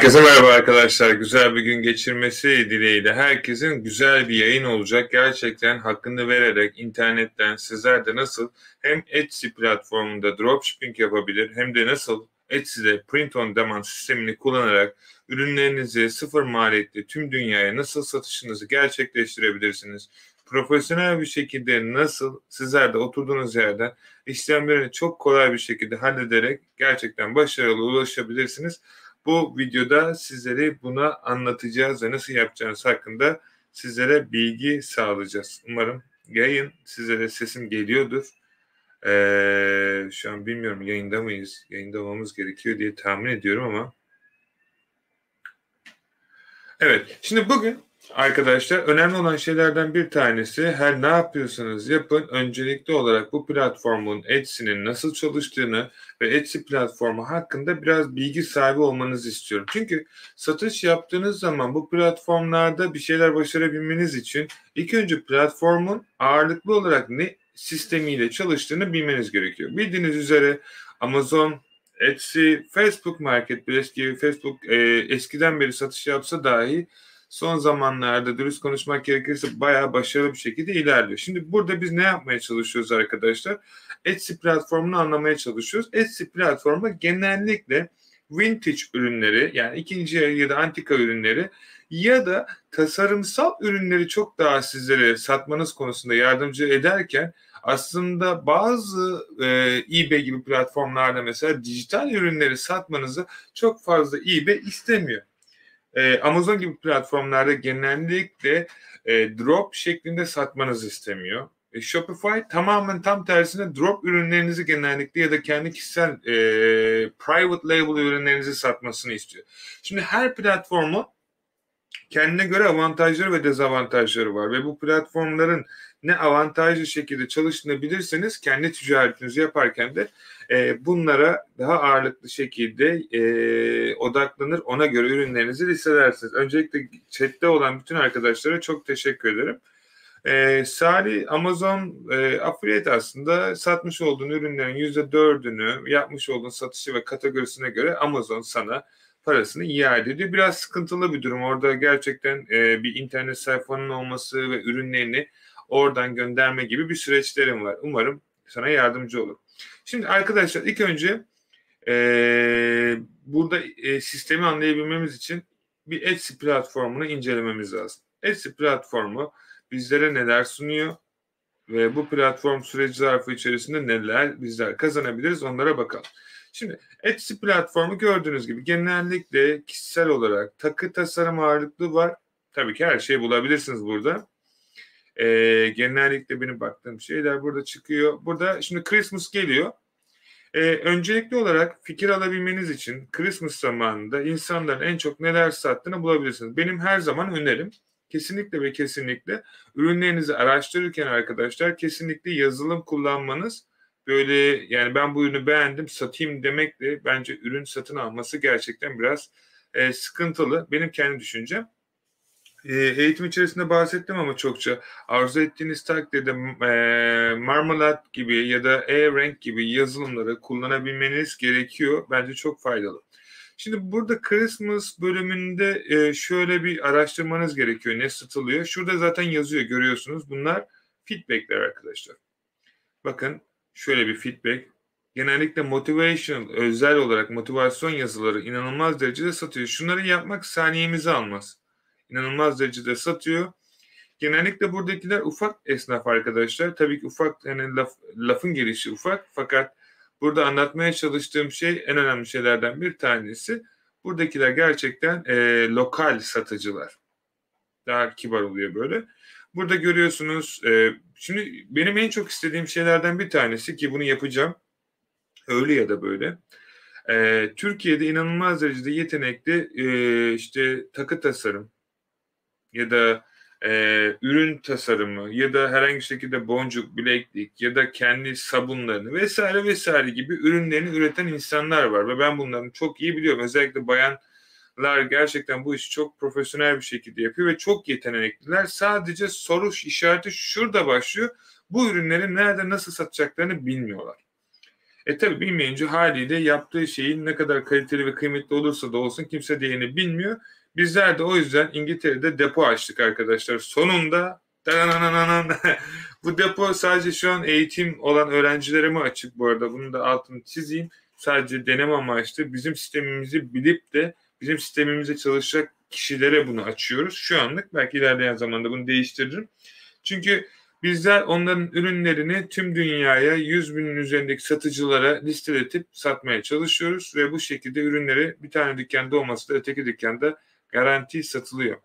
Herkese merhaba arkadaşlar. Güzel bir gün geçirmesi dileğiyle herkesin güzel bir yayın olacak. Gerçekten hakkını vererek internetten sizler de nasıl hem Etsy platformunda dropshipping yapabilir hem de nasıl Etsy'de print on demand sistemini kullanarak ürünlerinizi sıfır maliyetli tüm dünyaya nasıl satışınızı gerçekleştirebilirsiniz? Profesyonel bir şekilde nasıl sizler de oturduğunuz yerden işlemlerini çok kolay bir şekilde hallederek gerçekten başarılı ulaşabilirsiniz. Bu videoda sizlere buna anlatacağız ve nasıl yapacağınız hakkında sizlere bilgi sağlayacağız. Umarım yayın sizlere sesim geliyordur. Ee, şu an bilmiyorum yayında mıyız? Yayında olmamız gerekiyor diye tahmin ediyorum ama. Evet, şimdi bugün Arkadaşlar önemli olan şeylerden bir tanesi her ne yapıyorsanız yapın öncelikli olarak bu platformun Etsy'nin nasıl çalıştığını ve Etsy platformu hakkında biraz bilgi sahibi olmanızı istiyorum. Çünkü satış yaptığınız zaman bu platformlarda bir şeyler başarabilmeniz için ilk önce platformun ağırlıklı olarak ne sistemiyle çalıştığını bilmeniz gerekiyor. Bildiğiniz üzere Amazon, Etsy, Facebook Marketplace gibi Facebook e, eskiden beri satış yapsa dahi son zamanlarda dürüst konuşmak gerekirse bayağı başarılı bir şekilde ilerliyor. Şimdi burada biz ne yapmaya çalışıyoruz arkadaşlar? Etsy platformunu anlamaya çalışıyoruz. Etsy platformu genellikle vintage ürünleri yani ikinci el ya da antika ürünleri ya da tasarımsal ürünleri çok daha sizlere satmanız konusunda yardımcı ederken aslında bazı e, eBay gibi platformlarda mesela dijital ürünleri satmanızı çok fazla eBay istemiyor. E, Amazon gibi platformlarda genellikle e, drop şeklinde satmanızı istemiyor. E, Shopify tamamen tam tersine drop ürünlerinizi genellikle ya da kendi kişisel e, private label ürünlerinizi satmasını istiyor. Şimdi her platformun kendine göre avantajları ve dezavantajları var ve bu platformların ne avantajlı şekilde çalıştığını bilirseniz kendi ticaretinizi yaparken de e, bunlara daha ağırlıklı şekilde e, odaklanır ona göre ürünlerinizi listelersiniz. Öncelikle chatte olan bütün arkadaşlara çok teşekkür ederim. E, Salih Amazon e, affiliate aslında satmış olduğun ürünlerin yüzde dördünü yapmış olduğun satışı ve kategorisine göre Amazon sana parasını iade ediyor. Biraz sıkıntılı bir durum. Orada gerçekten e, bir internet sayfanın olması ve ürünlerini oradan gönderme gibi bir süreçlerim var. Umarım sana yardımcı olur. Şimdi arkadaşlar ilk önce e, burada e, sistemi anlayabilmemiz için bir Etsy platformunu incelememiz lazım. Etsy platformu bizlere neler sunuyor ve bu platform süreci zarfı içerisinde neler bizler kazanabiliriz onlara bakalım. Şimdi Etsy platformu gördüğünüz gibi genellikle kişisel olarak takı tasarım ağırlıklı var. Tabii ki her şeyi bulabilirsiniz burada. Ee, genellikle benim baktığım şeyler burada çıkıyor. Burada şimdi Christmas geliyor. Ee, öncelikli olarak fikir alabilmeniz için Christmas zamanında insanların en çok neler sattığını bulabilirsiniz. Benim her zaman önerim kesinlikle ve kesinlikle ürünlerinizi araştırırken arkadaşlar kesinlikle yazılım kullanmanız böyle yani ben bu ürünü beğendim satayım demekle bence ürün satın alması gerçekten biraz e, sıkıntılı. Benim kendi düşüncem. E, eğitim içerisinde bahsettim ama çokça arzu ettiğiniz takdirde e, Marmalade gibi ya da E-Rank gibi yazılımları kullanabilmeniz gerekiyor. Bence çok faydalı. Şimdi burada Christmas bölümünde e, şöyle bir araştırmanız gerekiyor. Ne satılıyor? Şurada zaten yazıyor görüyorsunuz. Bunlar feedbackler arkadaşlar. Bakın şöyle bir feedback. Genellikle motivation, özel olarak motivasyon yazıları inanılmaz derecede satıyor. Şunları yapmak saniyemizi almaz. İnanılmaz derecede satıyor. Genellikle buradakiler ufak esnaf arkadaşlar. Tabii ki ufak yani laf, lafın gelişi ufak fakat burada anlatmaya çalıştığım şey en önemli şeylerden bir tanesi. Buradakiler gerçekten e, lokal satıcılar. Daha kibar oluyor böyle. Burada görüyorsunuz e, şimdi benim en çok istediğim şeylerden bir tanesi ki bunu yapacağım öyle ya da böyle. E, Türkiye'de inanılmaz derecede yetenekli e, işte takı tasarım ya da e, ürün tasarımı ya da herhangi şekilde boncuk, bileklik ya da kendi sabunlarını vesaire vesaire gibi ürünlerini üreten insanlar var ve ben bunların çok iyi biliyorum. Özellikle bayan lar gerçekten bu işi çok profesyonel bir şekilde yapıyor ve çok yetenekliler. Sadece soru işareti şurada başlıyor. Bu ürünleri nerede nasıl satacaklarını bilmiyorlar. E tabi bilmeyince haliyle yaptığı şeyin ne kadar kaliteli ve kıymetli olursa da olsun kimse değerini bilmiyor. Bizler de o yüzden İngiltere'de depo açtık arkadaşlar. Sonunda bu depo sadece şu an eğitim olan öğrencilere mi açık bu arada? Bunu da altını çizeyim. Sadece deneme amaçlı bizim sistemimizi bilip de bizim sistemimize çalışacak kişilere bunu açıyoruz. Şu anlık belki ilerleyen zamanda bunu değiştiririm. Çünkü bizler onların ürünlerini tüm dünyaya 100 binin üzerindeki satıcılara listeletip satmaya çalışıyoruz ve bu şekilde ürünleri bir tane dükkanda olması da öteki dükkanda garanti satılıyor.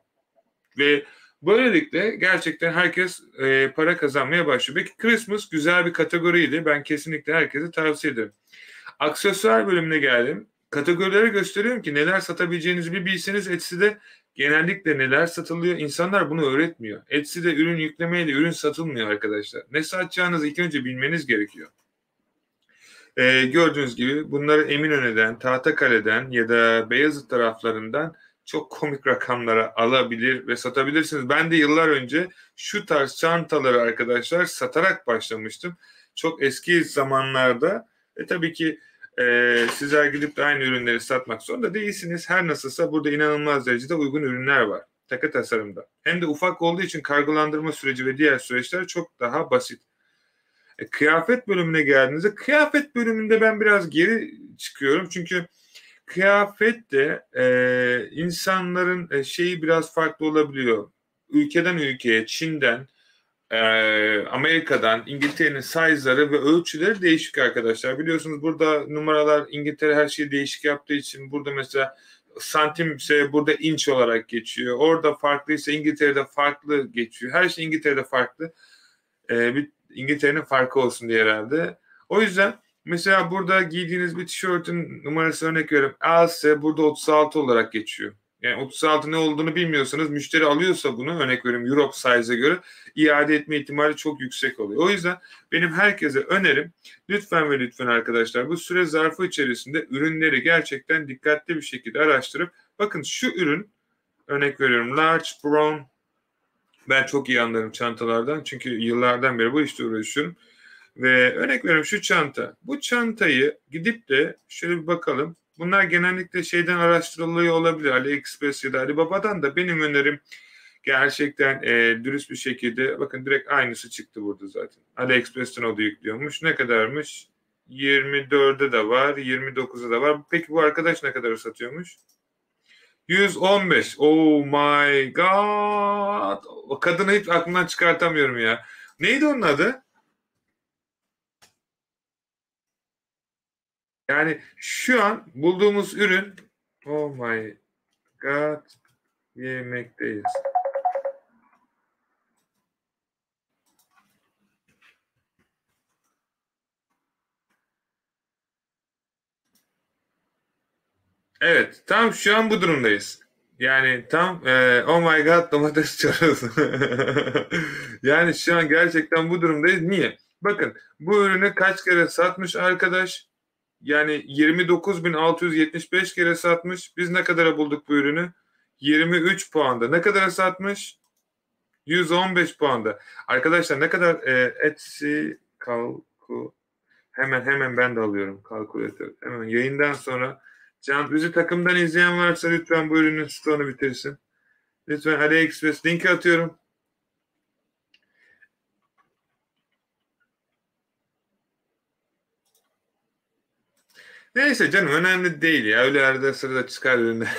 Ve böylelikle gerçekten herkes e, para kazanmaya başlıyor. Belki Christmas güzel bir kategoriydi. Ben kesinlikle herkese tavsiye ederim. Aksesuar bölümüne geldim. Kategorilere gösteriyorum ki neler satabileceğinizi bir bilseniz Etsy'de genellikle neler satılıyor. İnsanlar bunu öğretmiyor. Etsy'de ürün yüklemeyle ürün satılmıyor arkadaşlar. Ne satacağınızı ilk önce bilmeniz gerekiyor. Ee, gördüğünüz gibi bunları Eminönü'den, Tahtakale'den ya da Beyazıt taraflarından çok komik rakamlara alabilir ve satabilirsiniz. Ben de yıllar önce şu tarz çantaları arkadaşlar satarak başlamıştım. Çok eski zamanlarda e, tabii ki e, sizler gidip de aynı ürünleri satmak zorunda değilsiniz. Her nasılsa burada inanılmaz derecede uygun ürünler var takı tasarımda. Hem de ufak olduğu için kargolandırma süreci ve diğer süreçler çok daha basit. E, kıyafet bölümüne geldiğinizde kıyafet bölümünde ben biraz geri çıkıyorum. Çünkü kıyafet de e, insanların e, şeyi biraz farklı olabiliyor. Ülkeden ülkeye, Çin'den, e, Amerika'dan, İngiltere'nin size'ları ve ölçüleri değişik arkadaşlar. Biliyorsunuz burada numaralar İngiltere her şeyi değişik yaptığı için burada mesela santimse burada inç olarak geçiyor. Orada farklıysa İngiltere'de farklı geçiyor. Her şey İngiltere'de farklı. E, bir İngiltere'nin farkı olsun diye herhalde. O yüzden Mesela burada giydiğiniz bir tişörtün numarası örnek veriyorum. İse burada 36 olarak geçiyor. Yani 36 ne olduğunu bilmiyorsanız müşteri alıyorsa bunu örnek veriyorum Europe size'e göre iade etme ihtimali çok yüksek oluyor. O yüzden benim herkese önerim lütfen ve lütfen arkadaşlar bu süre zarfı içerisinde ürünleri gerçekten dikkatli bir şekilde araştırıp bakın şu ürün örnek veriyorum large brown ben çok iyi anlarım çantalardan çünkü yıllardan beri bu işte uğraşıyorum. Ve örnek veriyorum şu çanta. Bu çantayı gidip de şöyle bir bakalım. Bunlar genellikle şeyden araştırılıyor olabilir. AliExpress ya da Alibaba'dan da benim önerim gerçekten e, dürüst bir şekilde bakın direkt aynısı çıktı burada zaten. AliExpress'ten o da yüklüyormuş. Ne kadarmış? 24'de de var, 29'da da var. Peki bu arkadaş ne kadar satıyormuş? 115. Oh my god. O kadını hiç aklımdan çıkartamıyorum ya. Neydi onun adı? Yani şu an bulduğumuz ürün oh my god yemekteyiz. Evet, tam şu an bu durumdayız. Yani tam e, oh my god domates çorbası. yani şu an gerçekten bu durumdayız. Niye? Bakın bu ürünü kaç kere satmış arkadaş? Yani 29.675 kere satmış. Biz ne kadara bulduk bu ürünü? 23 puanda. Ne kadara satmış? 115 puanda. Arkadaşlar ne kadar e, Etsy kalku hemen hemen ben de alıyorum kalkülatör. Hemen yayından sonra Can bizi takımdan izleyen varsa lütfen bu ürünün stoğunu bitirsin. Lütfen AliExpress linki atıyorum. Neyse canım önemli değil ya. Öyle arada sırada çıkar ürünler.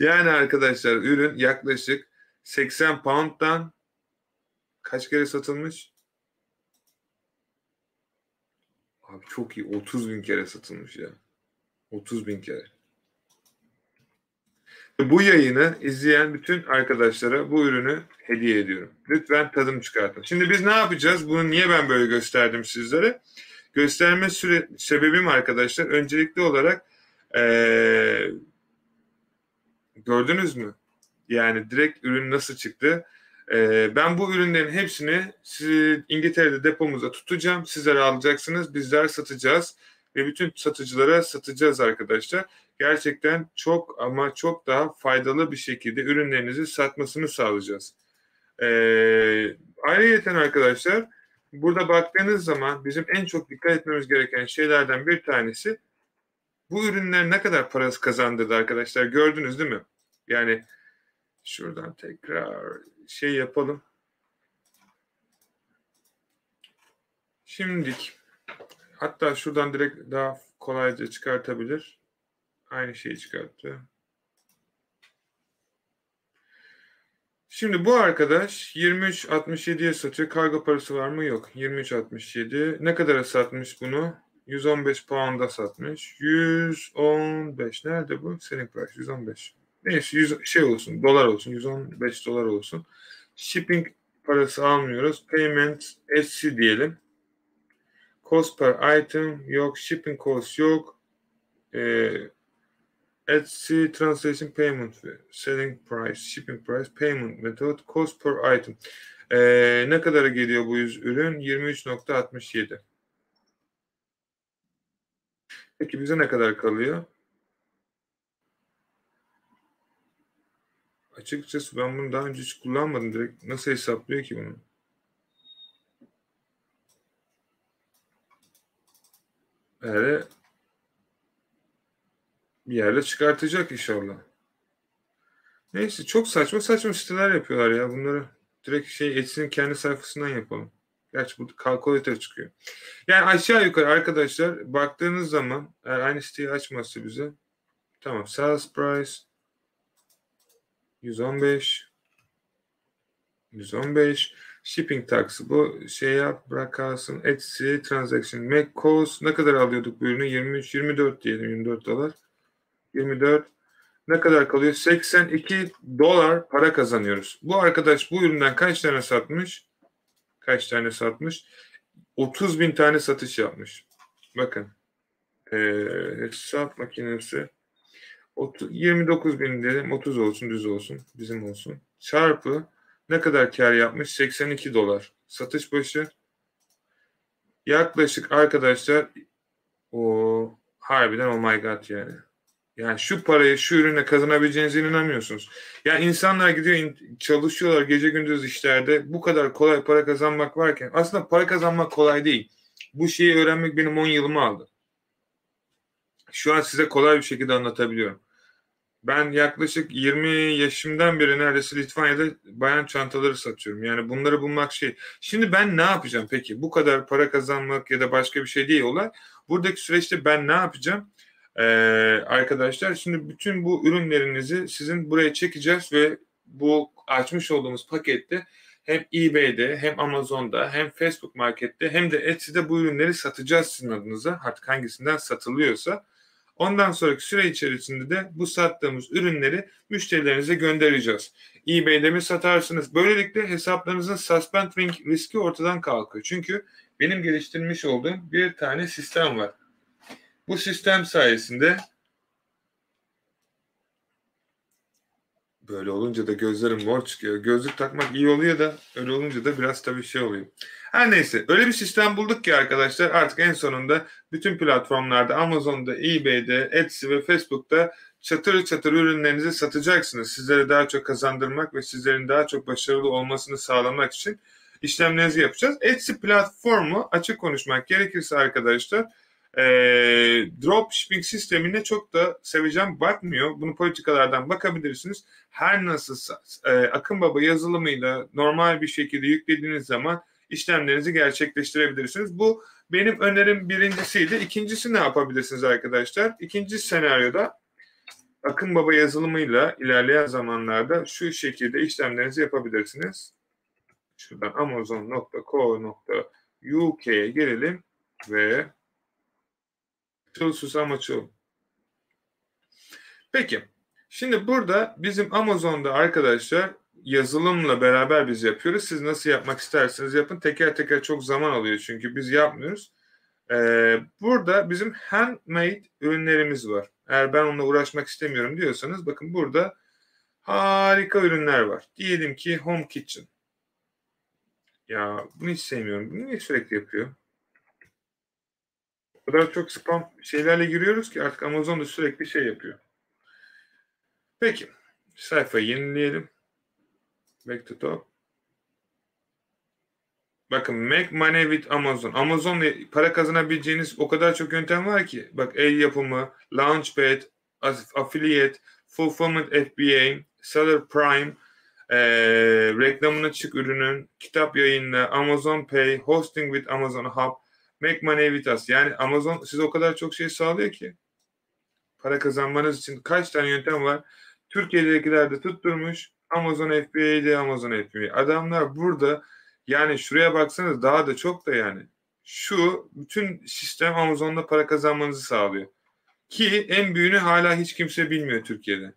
yani arkadaşlar ürün yaklaşık 80 pound'dan kaç kere satılmış? Abi çok iyi. 30 bin kere satılmış ya. 30 bin kere. Bu yayını izleyen bütün arkadaşlara bu ürünü hediye ediyorum. Lütfen tadım çıkartın. Şimdi biz ne yapacağız? Bunu niye ben böyle gösterdim sizlere? Gösterme süre, sebebim arkadaşlar öncelikli olarak ee, gördünüz mü? Yani direkt ürün nasıl çıktı? Ee, ben bu ürünlerin hepsini sizi İngiltere'de depomuza tutacağım. Sizler alacaksınız, bizler satacağız ve bütün satıcılara satacağız arkadaşlar. Gerçekten çok ama çok daha faydalı bir şekilde ürünlerinizi satmasını sağlayacağız. Ee, ayrıca arkadaşlar burada baktığınız zaman bizim en çok dikkat etmemiz gereken şeylerden bir tanesi bu ürünler ne kadar parası kazandırdı arkadaşlar gördünüz değil mi? Yani şuradan tekrar şey yapalım. Şimdilik hatta şuradan direkt daha kolayca çıkartabilir. Aynı şeyi çıkarttı. Şimdi bu arkadaş 23.67'ye satıyor. Kargo parası var mı? Yok. 23.67. Ne kadara satmış bunu? 115 pound'a satmış. 115. Nerede bu? Senin price 115. Neyse 100, şey olsun. Dolar olsun. 115 dolar olsun. Shipping parası almıyoruz. Payment Etsy diyelim. Cost per item yok. Shipping cost yok. Ee, Etsy translation payment selling price, shipping price, payment method, cost per item. Ee, ne kadara geliyor bu yüz ürün? 23.67. Peki bize ne kadar kalıyor? Açıkçası ben bunu daha önce hiç kullanmadım. Direkt nasıl hesaplıyor ki bunu? Yani bir yerde çıkartacak inşallah. Neyse çok saçma saçma siteler yapıyorlar ya bunları. Direkt şey Etsy'nin kendi sayfasından yapalım. Gerçi burada kalkulatör çıkıyor. Yani aşağı yukarı arkadaşlar baktığınız zaman eğer aynı siteyi açmazsa bize tamam sales price 115 115 shipping tax bu şey yap bırak kalsın Etsy transaction make cost ne kadar alıyorduk bu ürünü 23 24 diyelim 24 dolar 24 ne kadar kalıyor? 82 dolar para kazanıyoruz. Bu arkadaş bu üründen kaç tane satmış? Kaç tane satmış? 30 bin tane satış yapmış. Bakın. Ee, hesap makinesi 30, 29 bin dedim 30 olsun düz olsun bizim olsun. Çarpı ne kadar kar yapmış? 82 dolar. Satış başı yaklaşık arkadaşlar o harbiden oh my god yani. Yani şu parayı şu ürüne kazanabileceğinize inanamıyorsunuz. Ya yani insanlar gidiyor çalışıyorlar gece gündüz işlerde bu kadar kolay para kazanmak varken aslında para kazanmak kolay değil. Bu şeyi öğrenmek benim 10 yılımı aldı. Şu an size kolay bir şekilde anlatabiliyorum. Ben yaklaşık 20 yaşımdan beri neredeyse Litvanya'da bayan çantaları satıyorum. Yani bunları bulmak şey. Şimdi ben ne yapacağım peki? Bu kadar para kazanmak ya da başka bir şey değil olay. Buradaki süreçte ben ne yapacağım? Ee, arkadaşlar şimdi bütün bu ürünlerinizi sizin buraya çekeceğiz ve bu açmış olduğumuz pakette hem eBay'de hem Amazon'da hem Facebook Market'te hem de Etsy'de bu ürünleri satacağız sizin adınıza. Artık hangisinden satılıyorsa. Ondan sonraki süre içerisinde de bu sattığımız ürünleri müşterilerinize göndereceğiz. eBay'de mi satarsınız? Böylelikle hesaplarınızın suspending riski ortadan kalkıyor. Çünkü benim geliştirmiş olduğum bir tane sistem var. Bu sistem sayesinde böyle olunca da gözlerim mor çıkıyor. Gözlük takmak iyi oluyor da öyle olunca da biraz tabii şey oluyor. Her neyse öyle bir sistem bulduk ki arkadaşlar artık en sonunda bütün platformlarda Amazon'da, eBay'de, Etsy ve Facebook'ta çatır çatır ürünlerinizi satacaksınız. Sizlere daha çok kazandırmak ve sizlerin daha çok başarılı olmasını sağlamak için işlemlerinizi yapacağız. Etsy platformu açık konuşmak gerekirse arkadaşlar e, dropshipping sistemine çok da seveceğim bakmıyor. Bunu politikalardan bakabilirsiniz. Her nasıl e, Akın Baba yazılımıyla normal bir şekilde yüklediğiniz zaman işlemlerinizi gerçekleştirebilirsiniz. Bu benim önerim birincisiydi. İkincisi ne yapabilirsiniz arkadaşlar? İkinci senaryoda Akın Baba yazılımıyla ilerleyen zamanlarda şu şekilde işlemlerinizi yapabilirsiniz. Şuradan amazon.co.uk'ye gelelim ve Çıl susam açıl. Peki. Şimdi burada bizim Amazon'da arkadaşlar yazılımla beraber biz yapıyoruz. Siz nasıl yapmak isterseniz yapın. Teker teker çok zaman alıyor çünkü biz yapmıyoruz. Ee, burada bizim handmade ürünlerimiz var. Eğer ben onunla uğraşmak istemiyorum diyorsanız bakın burada harika ürünler var. Diyelim ki Home Kitchen. Ya bunu hiç sevmiyorum. Bunu niye sürekli yapıyor? O kadar çok spam şeylerle giriyoruz ki artık Amazon da sürekli şey yapıyor. Peki. Sayfayı yenileyelim. Back to top. Bakın make money with Amazon. Amazon'la para kazanabileceğiniz o kadar çok yöntem var ki. Bak el yapımı, launchpad, affiliate, fulfillment FBA, seller prime, e, reklamına çık ürünün, kitap yayınla, Amazon Pay, hosting with Amazon Hub, make money with us. Yani Amazon size o kadar çok şey sağlıyor ki. Para kazanmanız için kaç tane yöntem var. Türkiye'dekiler de tutturmuş. Amazon FBA'de Amazon FBA. Adamlar burada yani şuraya baksanız daha da çok da yani. Şu bütün sistem Amazon'da para kazanmanızı sağlıyor. Ki en büyüğünü hala hiç kimse bilmiyor Türkiye'de.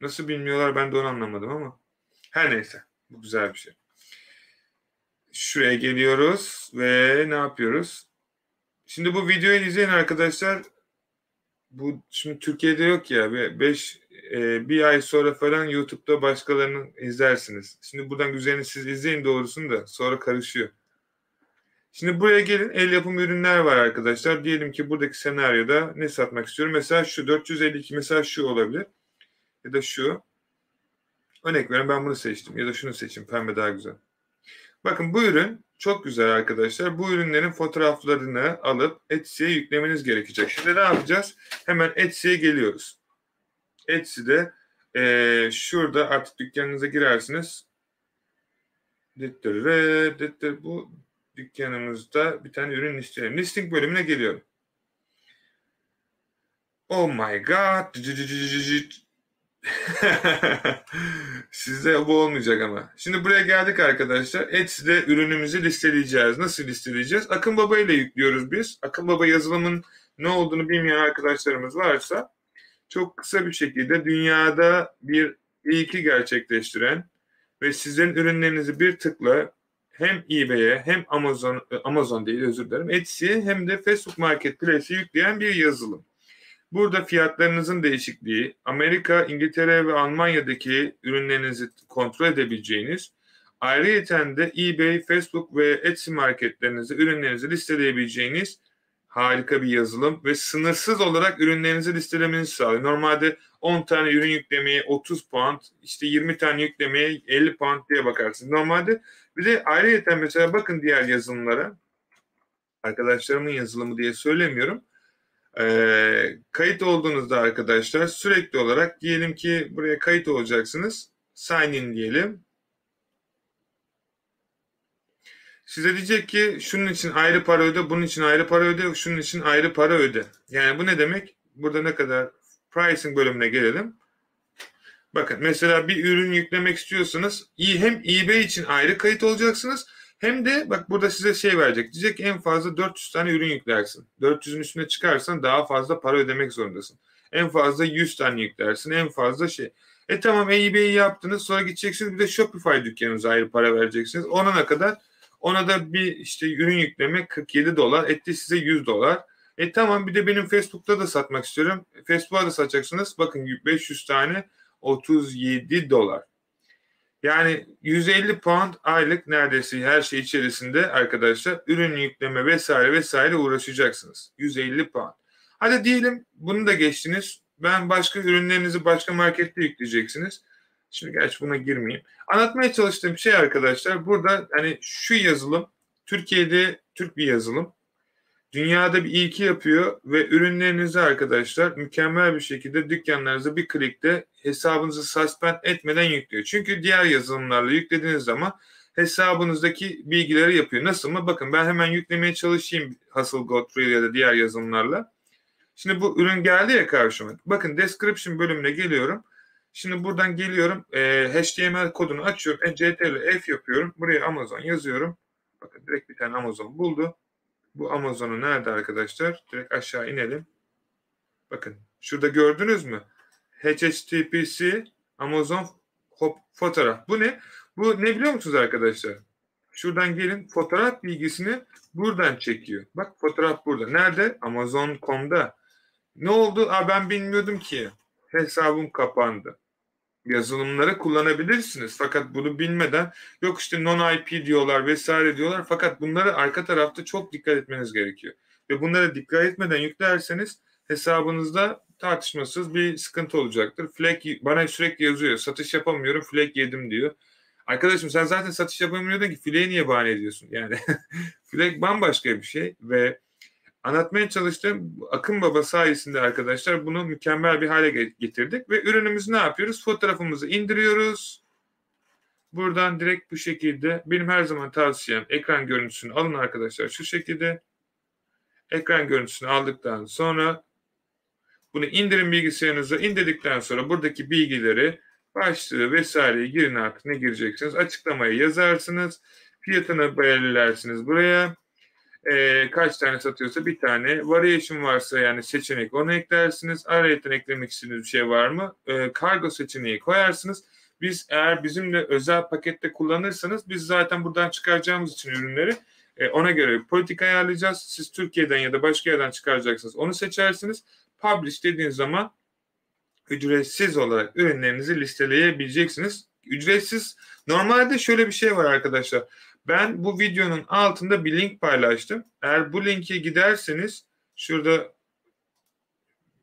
Nasıl bilmiyorlar ben de onu anlamadım ama. Her neyse. Bu güzel bir şey. Şuraya geliyoruz ve ne yapıyoruz? Şimdi bu videoyu izleyin arkadaşlar. Bu şimdi Türkiye'de yok ya. 5 e, bir ay sonra falan YouTube'da başkalarını izlersiniz. Şimdi buradan güzelini siz izleyin doğrusunu da sonra karışıyor. Şimdi buraya gelin el yapım ürünler var arkadaşlar. Diyelim ki buradaki senaryoda ne satmak istiyorum? Mesela şu 452 mesela şu olabilir. Ya da şu. Örnek verin ben bunu seçtim. Ya da şunu seçeyim. Pembe daha güzel. Bakın bu ürün çok güzel arkadaşlar. Bu ürünlerin fotoğraflarını alıp Etsy'ye yüklemeniz gerekecek. Şimdi ne yapacağız? Hemen Etsy'ye geliyoruz. Etsy'de e, şurada artık dükkanınıza girersiniz. Bu dükkanımızda bir tane ürün listelim. Listing bölümüne geliyorum. Oh my god. Sizde bu olmayacak ama. Şimdi buraya geldik arkadaşlar. Etsy'de ürünümüzü listeleyeceğiz. Nasıl listeleyeceğiz? Akın Baba ile yüklüyoruz biz. Akın Baba yazılımın ne olduğunu bilmeyen arkadaşlarımız varsa çok kısa bir şekilde dünyada bir ilki gerçekleştiren ve sizlerin ürünlerinizi bir tıkla hem eBay'e hem Amazon Amazon değil özür dilerim Etsy'ye hem de Facebook Marketplace'e yükleyen bir yazılım. Burada fiyatlarınızın değişikliği, Amerika, İngiltere ve Almanya'daki ürünlerinizi kontrol edebileceğiniz, ayrıca de eBay, Facebook ve Etsy marketlerinizde ürünlerinizi listeleyebileceğiniz harika bir yazılım ve sınırsız olarak ürünlerinizi listelemenizi sağlıyor. Normalde 10 tane ürün yüklemeye 30 pound, işte 20 tane yüklemeye 50 pound diye bakarsınız. Normalde bir de ayrıca mesela bakın diğer yazılımlara. Arkadaşlarımın yazılımı diye söylemiyorum. Ee, kayıt olduğunuzda arkadaşlar sürekli olarak diyelim ki buraya kayıt olacaksınız. Sign in diyelim. Size diyecek ki şunun için ayrı para öde, bunun için ayrı para öde, şunun için ayrı para öde. Yani bu ne demek? Burada ne kadar pricing bölümüne gelelim. Bakın mesela bir ürün yüklemek istiyorsanız hem eBay için ayrı kayıt olacaksınız hem de bak burada size şey verecek. Diyecek en fazla 400 tane ürün yüklersin. 400'ün üstüne çıkarsan daha fazla para ödemek zorundasın. En fazla 100 tane yüklersin. En fazla şey. E tamam eBay'i yaptınız sonra gideceksiniz bir de Shopify dükkanınıza ayrı para vereceksiniz. Ona ne kadar ona da bir işte ürün yükleme 47 dolar etti size 100 dolar. E tamam bir de benim Facebook'ta da satmak istiyorum. Facebook'a da satacaksınız. Bakın 500 tane 37 dolar. Yani 150 pound aylık neredeyse her şey içerisinde arkadaşlar ürün yükleme vesaire vesaire uğraşacaksınız. 150 pound. Hadi diyelim bunu da geçtiniz. Ben başka ürünlerinizi başka markette yükleyeceksiniz. Şimdi gerçi buna girmeyeyim. Anlatmaya çalıştığım şey arkadaşlar burada hani şu yazılım Türkiye'de Türk bir yazılım. Dünyada bir ilki yapıyor ve ürünlerinizi arkadaşlar mükemmel bir şekilde dükkanlarınıza bir klikte hesabınızı suspend etmeden yüklüyor. Çünkü diğer yazılımlarla yüklediğiniz zaman hesabınızdaki bilgileri yapıyor. Nasıl mı? Bakın ben hemen yüklemeye çalışayım Godfrey ya da diğer yazılımlarla. Şimdi bu ürün geldi ya karşıma. Bakın description bölümüne geliyorum. Şimdi buradan geliyorum. E, HTML kodunu açıyorum. E, CTRL F yapıyorum. Buraya Amazon yazıyorum. Bakın direkt bir tane Amazon buldu. Bu Amazon'u nerede arkadaşlar? Direkt aşağı inelim. Bakın şurada gördünüz mü? HTTPC Amazon hop, fotoğraf. Bu ne? Bu ne biliyor musunuz arkadaşlar? Şuradan gelin fotoğraf bilgisini buradan çekiyor. Bak fotoğraf burada. Nerede? Amazon.com'da. Ne oldu? Aa, ben bilmiyordum ki. Hesabım kapandı yazılımları kullanabilirsiniz. Fakat bunu bilmeden yok işte non-IP diyorlar vesaire diyorlar. Fakat bunları arka tarafta çok dikkat etmeniz gerekiyor. Ve bunlara dikkat etmeden yüklerseniz hesabınızda tartışmasız bir sıkıntı olacaktır. Flag bana sürekli yazıyor. Satış yapamıyorum. Flag yedim diyor. Arkadaşım sen zaten satış yapamıyordun ki fileye niye bahane ediyorsun? Yani file bambaşka bir şey ve anlatmaya çalıştığım akım baba sayesinde arkadaşlar bunu mükemmel bir hale getirdik ve ürünümüzü ne yapıyoruz? Fotoğrafımızı indiriyoruz. Buradan direkt bu şekilde benim her zaman tavsiyem ekran görüntüsünü alın arkadaşlar şu şekilde. Ekran görüntüsünü aldıktan sonra bunu indirin bilgisayarınıza. indirdikten sonra buradaki bilgileri başlığı vesaireyi girin artık ne gireceksiniz. Açıklamaya yazarsınız. Fiyatını belirlersiniz buraya. Ee, kaç tane satıyorsa bir tane. Variation varsa yani seçenek onu eklersiniz. Ayrıca eklemek istediğiniz bir şey var mı? Ee, kargo seçeneği koyarsınız. Biz eğer bizimle özel pakette kullanırsanız biz zaten buradan çıkaracağımız için ürünleri e, ona göre politik ayarlayacağız. Siz Türkiye'den ya da başka yerden çıkaracaksınız. Onu seçersiniz. Publish dediğiniz zaman ücretsiz olarak ürünlerinizi listeleyebileceksiniz. Ücretsiz. Normalde şöyle bir şey var arkadaşlar. Ben bu videonun altında bir link paylaştım. Eğer bu linke giderseniz şurada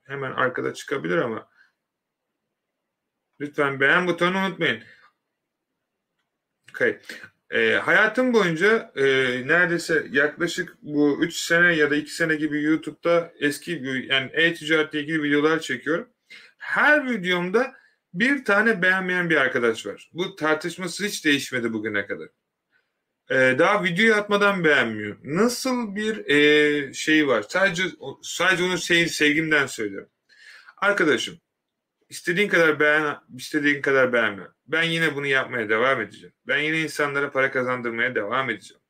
hemen arkada çıkabilir ama lütfen beğen butonunu unutmayın. Okay. E, hayatım boyunca e, neredeyse yaklaşık bu 3 sene ya da 2 sene gibi YouTube'da eski yani e-ticaretle ilgili videolar çekiyorum. Her videomda bir tane beğenmeyen bir arkadaş var. Bu tartışması hiç değişmedi bugüne kadar. Ee, daha videoyu atmadan beğenmiyor. Nasıl bir e, şey var? Sadece sadece onu şey, sevgimden söylüyorum. Arkadaşım İstediğin kadar beğen, istediğin kadar beğenme. Ben yine bunu yapmaya devam edeceğim. Ben yine insanlara para kazandırmaya devam edeceğim.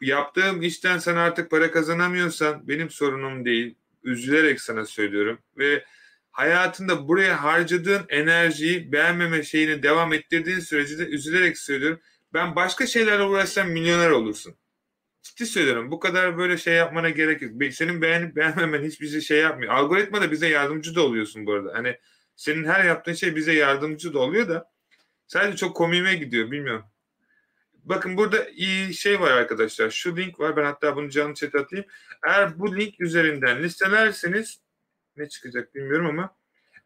Yaptığım işten sen artık para kazanamıyorsan benim sorunum değil. Üzülerek sana söylüyorum ve hayatında buraya harcadığın enerjiyi beğenmeme şeyini devam ettirdiğin sürece de üzülerek söylüyorum. Ben başka şeylerle uğraşsam milyoner olursun. Ciddi söylüyorum. Bu kadar böyle şey yapmana gerek yok. Senin beğenip beğenmemen hiçbir şey yapmıyor. Algoritma da bize yardımcı da oluyorsun bu arada. Hani senin her yaptığın şey bize yardımcı da oluyor da sadece çok komiğime gidiyor bilmiyorum. Bakın burada iyi şey var arkadaşlar. Şu link var. Ben hatta bunu canlı chat atayım. Eğer bu link üzerinden listelerseniz ne çıkacak bilmiyorum ama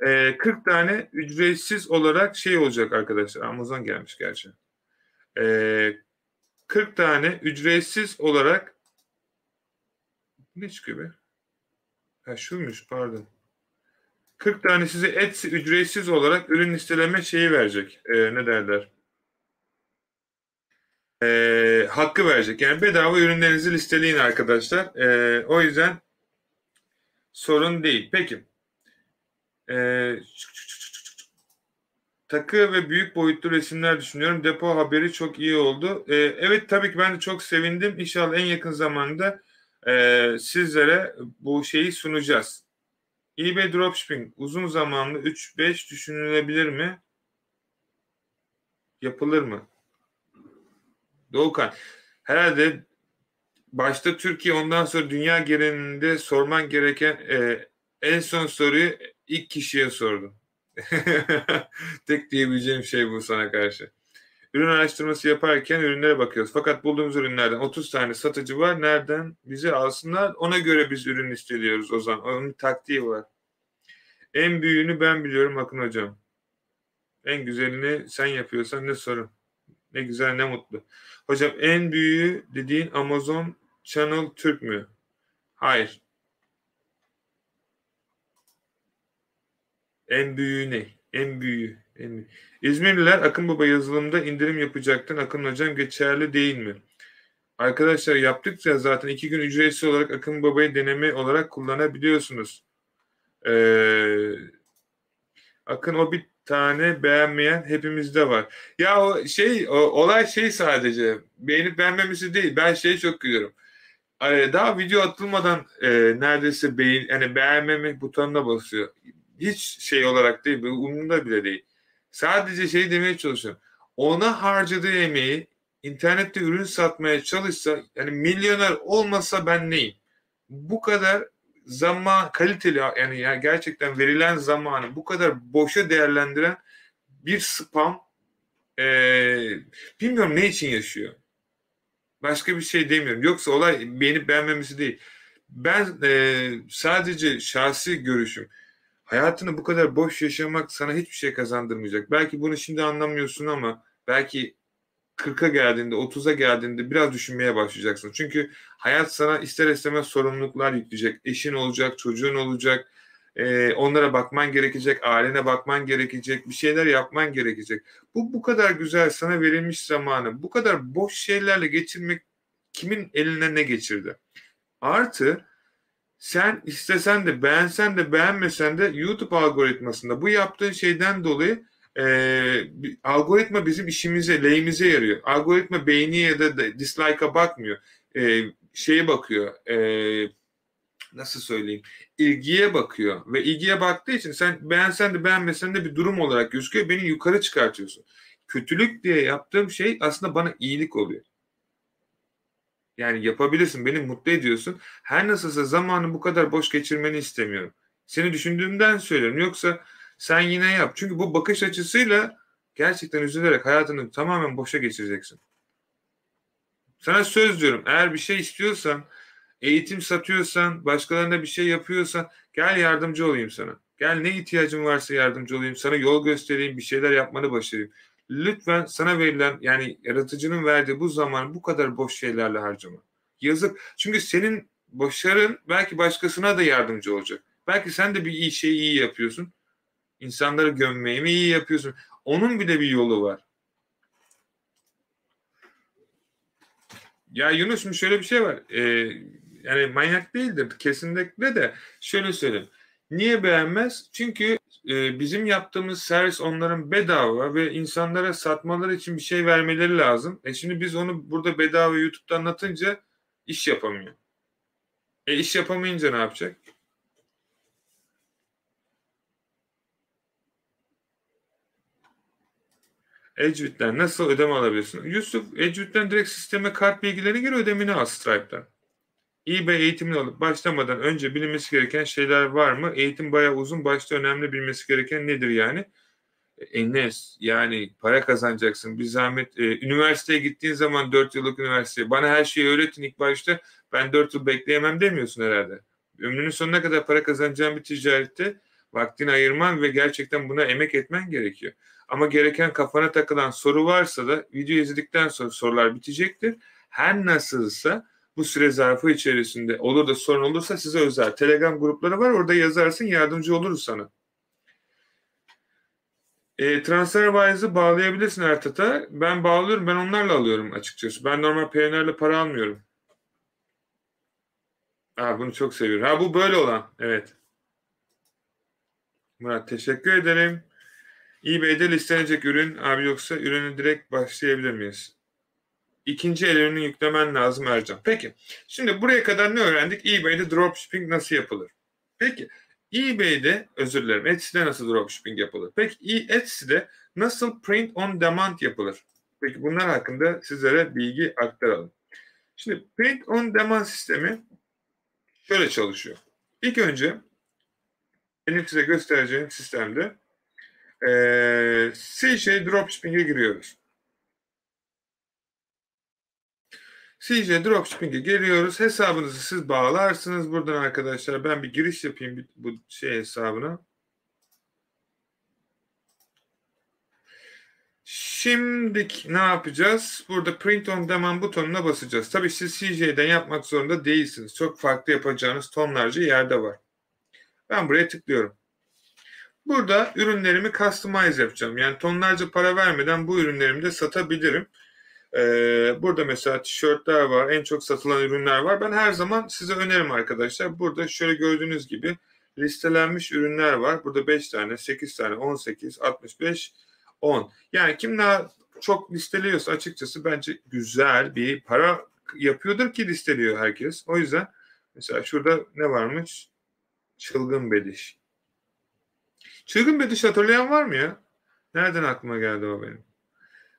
e, 40 tane ücretsiz olarak şey olacak arkadaşlar. Amazon gelmiş gerçi. E, 40 tane ücretsiz olarak ne çıkıyor be? Ha şuymuş pardon. 40 tane size Etsy ücretsiz olarak ürün listeleme şeyi verecek. E, ne derler? E, hakkı verecek. Yani bedava ürünlerinizi listeleyin arkadaşlar. E, o yüzden sorun değil. Peki. E, takı ve büyük boyutlu resimler düşünüyorum. Depo haberi çok iyi oldu. E, evet tabii ki ben de çok sevindim. İnşallah en yakın zamanda e, sizlere bu şeyi sunacağız eBay Dropshipping uzun zamanlı 3-5 düşünülebilir mi? Yapılır mı? Doğukan. Herhalde başta Türkiye ondan sonra dünya genelinde sorman gereken e, en son soruyu ilk kişiye sordum. Tek diyebileceğim şey bu sana karşı. Ürün araştırması yaparken ürünlere bakıyoruz. Fakat bulduğumuz ürünlerden 30 tane satıcı var. Nereden bizi alsınlar? Ona göre biz ürün listeliyoruz o zaman. Onun taktiği var. En büyüğünü ben biliyorum Akın Hocam. En güzelini sen yapıyorsan ne sorun. Ne güzel ne mutlu. Hocam en büyüğü dediğin Amazon Channel Türk mü? Hayır. En büyüğü ne? En büyüğü. En büyüğü. İzmirliler Akın Baba yazılımda indirim yapacaktın. Akın Hocam geçerli değil mi? Arkadaşlar yaptıkça zaten iki gün ücretsiz olarak Akın Baba'yı deneme olarak kullanabiliyorsunuz. Ee, Akın o bir tane beğenmeyen hepimizde var. Ya o şey o, olay şey sadece beğenip beğenmemesi değil. Ben şey çok gülüyorum. Ee, daha video atılmadan e, neredeyse beğen yani beğenmeme butonuna basıyor. Hiç şey olarak değil, umurumda bile değil. Sadece şey demeye çalışıyorum. Ona harcadığı emeği internette ürün satmaya çalışsa yani milyoner olmasa ben neyim? Bu kadar zaman kaliteli yani, yani gerçekten verilen zamanı bu kadar boşa değerlendiren bir spam e, bilmiyorum ne için yaşıyor. Başka bir şey demiyorum. Yoksa olay beğenip beğenmemesi değil. Ben e, sadece şahsi görüşüm. Hayatını bu kadar boş yaşamak sana hiçbir şey kazandırmayacak. Belki bunu şimdi anlamıyorsun ama belki 40'a geldiğinde, 30'a geldiğinde biraz düşünmeye başlayacaksın. Çünkü hayat sana ister istemez sorumluluklar yükleyecek. Eşin olacak, çocuğun olacak. E, onlara bakman gerekecek, ailene bakman gerekecek, bir şeyler yapman gerekecek. Bu bu kadar güzel sana verilmiş zamanı, bu kadar boş şeylerle geçirmek kimin eline ne geçirdi? Artı sen istesen de beğensen de beğenmesen de YouTube algoritmasında bu yaptığın şeyden dolayı e, algoritma bizim işimize, lehimize yarıyor. Algoritma beğeni ya da dislike'a bakmıyor. E, şeye bakıyor. E, nasıl söyleyeyim? ilgiye bakıyor ve ilgiye baktığı için sen beğensen de beğenmesen de bir durum olarak gözüküyor. Beni yukarı çıkartıyorsun. Kötülük diye yaptığım şey aslında bana iyilik oluyor. Yani yapabilirsin, beni mutlu ediyorsun. Her nasılsa zamanı bu kadar boş geçirmeni istemiyorum. Seni düşündüğümden söylüyorum. Yoksa sen yine yap. Çünkü bu bakış açısıyla gerçekten üzülerek hayatını tamamen boşa geçireceksin. Sana söz diyorum. Eğer bir şey istiyorsan, eğitim satıyorsan, başkalarına bir şey yapıyorsan gel yardımcı olayım sana. Gel ne ihtiyacın varsa yardımcı olayım. Sana yol göstereyim, bir şeyler yapmanı başarayım. Lütfen sana verilen yani yaratıcının verdiği bu zaman bu kadar boş şeylerle harcama. Yazık. Çünkü senin başarın belki başkasına da yardımcı olacak. Belki sen de bir iyi şeyi iyi yapıyorsun. İnsanları gömmeyi mi iyi yapıyorsun? Onun bile bir yolu var. Ya Yunus şimdi şöyle bir şey var. Ee, yani manyak değildir kesinlikle de şöyle söyleyeyim. Niye beğenmez? Çünkü e, bizim yaptığımız servis onların bedava ve insanlara satmaları için bir şey vermeleri lazım. E şimdi biz onu burada bedava YouTube'da anlatınca iş yapamıyor. E iş yapamayınca ne yapacak? Ecvit'ten nasıl ödeme alabilirsin? Yusuf Ecvit'ten direkt sisteme kart bilgilerini gir ödemini al Stripe'dan eBay eğitimini alıp başlamadan önce bilinmesi gereken şeyler var mı? Eğitim bayağı uzun. Başta önemli bilmesi gereken nedir yani? E, Enes yani para kazanacaksın. Bir zahmet e, üniversiteye gittiğin zaman 4 yıllık üniversite bana her şeyi öğretin ilk başta ben 4 yıl bekleyemem demiyorsun herhalde. Ömrünün sonuna kadar para kazanacağın bir ticarette vaktini ayırman ve gerçekten buna emek etmen gerekiyor. Ama gereken kafana takılan soru varsa da video izledikten sonra sorular bitecektir. Her nasılsa bu süre zarfı içerisinde olur da sorun olursa size özel Telegram grupları var. Orada yazarsın yardımcı oluruz sana. E, TransferWise'ı bağlayabilirsin Ertat'a. Ben bağlıyorum. Ben onlarla alıyorum açıkçası. Ben normal PNR'le para almıyorum. Ha, bunu çok seviyorum. Ha bu böyle olan. Evet. Murat teşekkür ederim. eBay'de listelenecek ürün abi yoksa ürünü direkt başlayabilir miyiz? İkinci el yüklemen lazım Ercan. Peki. Şimdi buraya kadar ne öğrendik? eBay'de dropshipping nasıl yapılır? Peki. eBay'de özür dilerim. Etsy'de nasıl dropshipping yapılır? Peki Etsy'de nasıl print on demand yapılır? Peki bunlar hakkında sizlere bilgi aktaralım. Şimdi print on demand sistemi şöyle çalışıyor. İlk önce benim size göstereceğim sistemde ee, CJ Dropshipping'e giriyoruz. CJ Dropshipping'e geliyoruz. Hesabınızı siz bağlarsınız buradan arkadaşlar. Ben bir giriş yapayım bu şey hesabına. Şimdi ne yapacağız? Burada print on demand butonuna basacağız. Tabii siz CJ'den yapmak zorunda değilsiniz. Çok farklı yapacağınız tonlarca yerde var. Ben buraya tıklıyorum. Burada ürünlerimi customize yapacağım. Yani tonlarca para vermeden bu ürünlerimi de satabilirim. Ee, burada mesela tişörtler var, en çok satılan ürünler var. Ben her zaman size önerim arkadaşlar. Burada şöyle gördüğünüz gibi listelenmiş ürünler var. Burada 5 tane, 8 tane, 18, 65, 10. Yani kim daha çok listeliyorsa açıkçası bence güzel bir para yapıyordur ki listeliyor herkes. O yüzden mesela şurada ne varmış? Çılgın Bediş. Çılgın Bediş hatırlayan var mı ya? Nereden aklıma geldi o benim?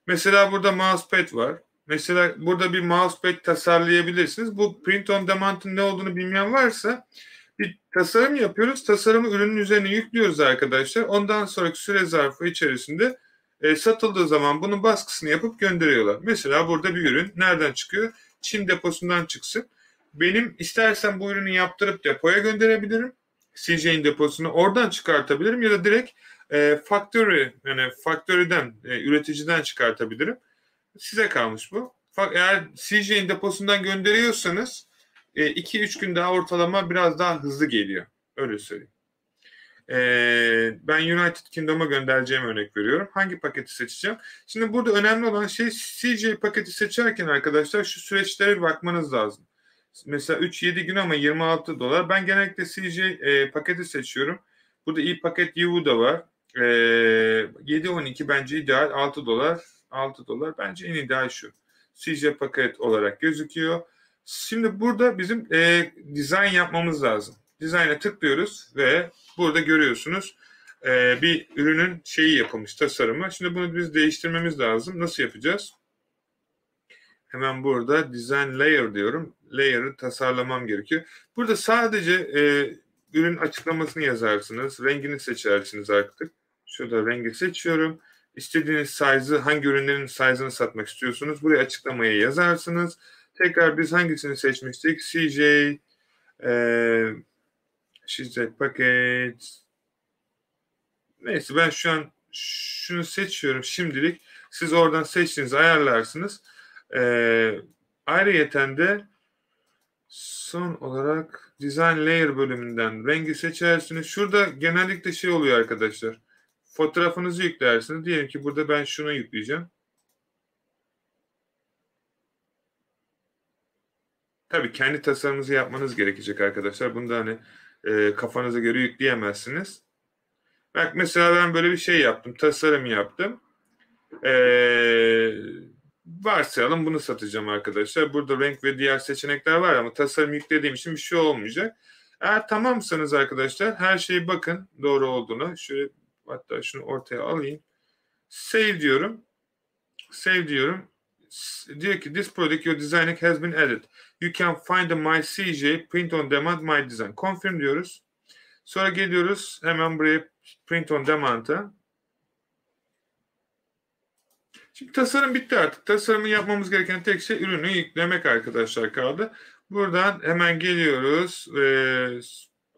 Mesela burada mousepad var. Mesela burada bir mousepad tasarlayabilirsiniz. Bu print on demand'ın ne olduğunu bilmeyen varsa bir tasarım yapıyoruz. Tasarımı ürünün üzerine yüklüyoruz arkadaşlar. Ondan sonraki süre zarfı içerisinde e, satıldığı zaman bunun baskısını yapıp gönderiyorlar. Mesela burada bir ürün nereden çıkıyor? Çin deposundan çıksın. Benim istersen bu ürünü yaptırıp depoya gönderebilirim. CJ'in deposunu oradan çıkartabilirim ya da direkt e, factory yani factory'den e, üreticiden çıkartabilirim. Size kalmış bu. Eğer CJ'in deposundan gönderiyorsanız 2-3 e, gün daha ortalama biraz daha hızlı geliyor. Öyle söyleyeyim. Ee, ben United Kingdom'a göndereceğim örnek veriyorum. Hangi paketi seçeceğim? Şimdi burada önemli olan şey CJ paketi seçerken arkadaşlar şu süreçlere bakmanız lazım. Mesela 3-7 gün ama 26 dolar. Ben genellikle CJ e, paketi seçiyorum. Burada iyi paket EU da var. E, 7-12 bence ideal. 6 dolar. 6 dolar bence en ideal şu. CJ paket olarak gözüküyor. Şimdi burada bizim e, dizayn yapmamız lazım. Design'a tıklıyoruz ve burada görüyorsunuz e, bir ürünün şeyi yapılmış tasarımı. Şimdi bunu biz değiştirmemiz lazım. Nasıl yapacağız? Hemen burada design layer diyorum. Layer'ı tasarlamam gerekiyor. Burada sadece e, ürün açıklamasını yazarsınız. Rengini seçersiniz artık. Şurada rengi seçiyorum. İstediğiniz size'ı, hangi ürünlerin size'ını satmak istiyorsunuz? Buraya açıklamaya yazarsınız. Tekrar biz hangisini seçmiştik? CJ, e, CJ paket. Neyse ben şu an şunu seçiyorum şimdilik. Siz oradan seçtiğinizi ayarlarsınız. E, ayrıyeten de son olarak Design Layer bölümünden rengi seçersiniz. Şurada genellikle şey oluyor arkadaşlar. Fotoğrafınızı yüklersiniz. Diyelim ki burada ben şunu yükleyeceğim. Tabii kendi tasarımınızı yapmanız gerekecek arkadaşlar. Bunu da hani e, kafanıza göre yükleyemezsiniz. Bak mesela ben böyle bir şey yaptım. Tasarım yaptım. Eee varsayalım bunu satacağım arkadaşlar. Burada renk ve diğer seçenekler var ama tasarım yüklediğim için bir şey olmayacak. Eğer tamamsanız arkadaşlar her şeyi bakın doğru olduğunu. Şöyle hatta şunu ortaya alayım. Save diyorum. Save diyorum. Diyor ki this product your designing has been added. You can find the my CJ print on demand my design. Confirm diyoruz. Sonra geliyoruz hemen buraya print on demand'a. Şimdi tasarım bitti artık. Tasarımı yapmamız gereken tek şey ürünü yüklemek arkadaşlar kaldı. Buradan hemen geliyoruz. Ee,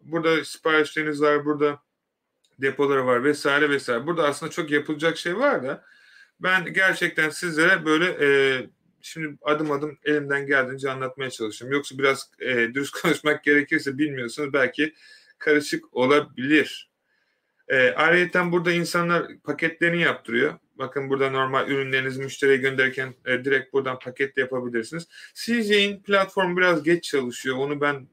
burada siparişleriniz var, burada depoları var vesaire vesaire. Burada aslında çok yapılacak şey var da ben gerçekten sizlere böyle e, şimdi adım adım elimden geldiğince anlatmaya çalışıyorum. Yoksa biraz e, dürüst konuşmak gerekirse bilmiyorsanız belki karışık olabilir. E, ayrıca burada insanlar paketlerini yaptırıyor. Bakın burada normal ürünlerinizi müşteriye gönderirken e, direkt buradan paket de yapabilirsiniz. CJ'in platformu biraz geç çalışıyor. Onu ben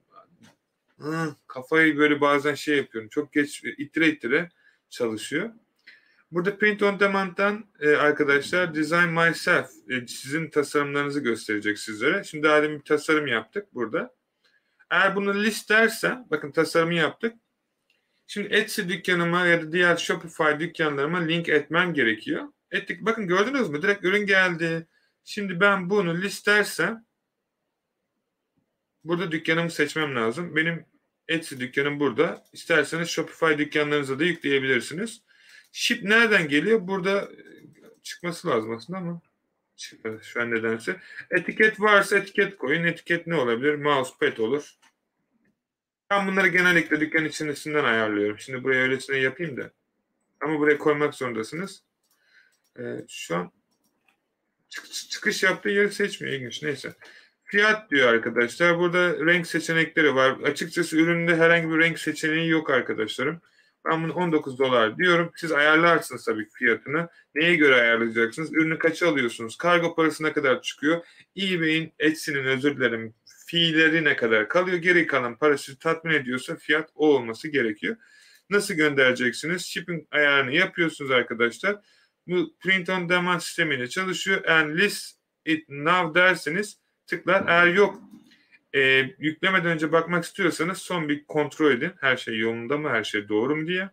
hı, kafayı böyle bazen şey yapıyorum. Çok geç itire itire çalışıyor. Burada Print on Demand'dan e, arkadaşlar Design Myself e, sizin tasarımlarınızı gösterecek sizlere. Şimdi daha bir tasarım yaptık burada. Eğer bunu list dersen, bakın tasarımı yaptık. Şimdi Etsy dükkanıma ya da diğer Shopify dükkanlarıma link etmem gerekiyor. Ettik. Bakın gördünüz mü? Direkt ürün geldi. Şimdi ben bunu listersem burada dükkanımı seçmem lazım. Benim Etsy dükkanım burada. İsterseniz Shopify dükkanlarınıza da yükleyebilirsiniz. Ship nereden geliyor? Burada e, çıkması lazım aslında ama çıkmadı şu an nedense. Etiket varsa etiket koyun. Etiket ne olabilir? Mousepad olur. Ben bunları genellikle dükkan içerisinden ayarlıyorum. Şimdi buraya öylesine yapayım da. Ama buraya koymak zorundasınız. Ee, şu an çık çıkış yaptığı yeri seçmiyor. İlginç. Neyse. Fiyat diyor arkadaşlar. Burada renk seçenekleri var. Açıkçası üründe herhangi bir renk seçeneği yok arkadaşlarım. Ben bunu 19 dolar diyorum. Siz ayarlarsınız tabii fiyatını. Neye göre ayarlayacaksınız? Ürünü kaça alıyorsunuz? Kargo parası ne kadar çıkıyor? eBay'in, Etsy'nin özür dilerim fiilleri ne kadar kalıyor? Geri kalan parası tatmin ediyorsa fiyat o olması gerekiyor. Nasıl göndereceksiniz? Shipping ayarını yapıyorsunuz arkadaşlar. Bu print on demand sistemiyle çalışıyor. And list it now derseniz tıklar. Eğer yok e, yüklemeden önce bakmak istiyorsanız son bir kontrol edin. Her şey yolunda mı? Her şey doğru mu diye.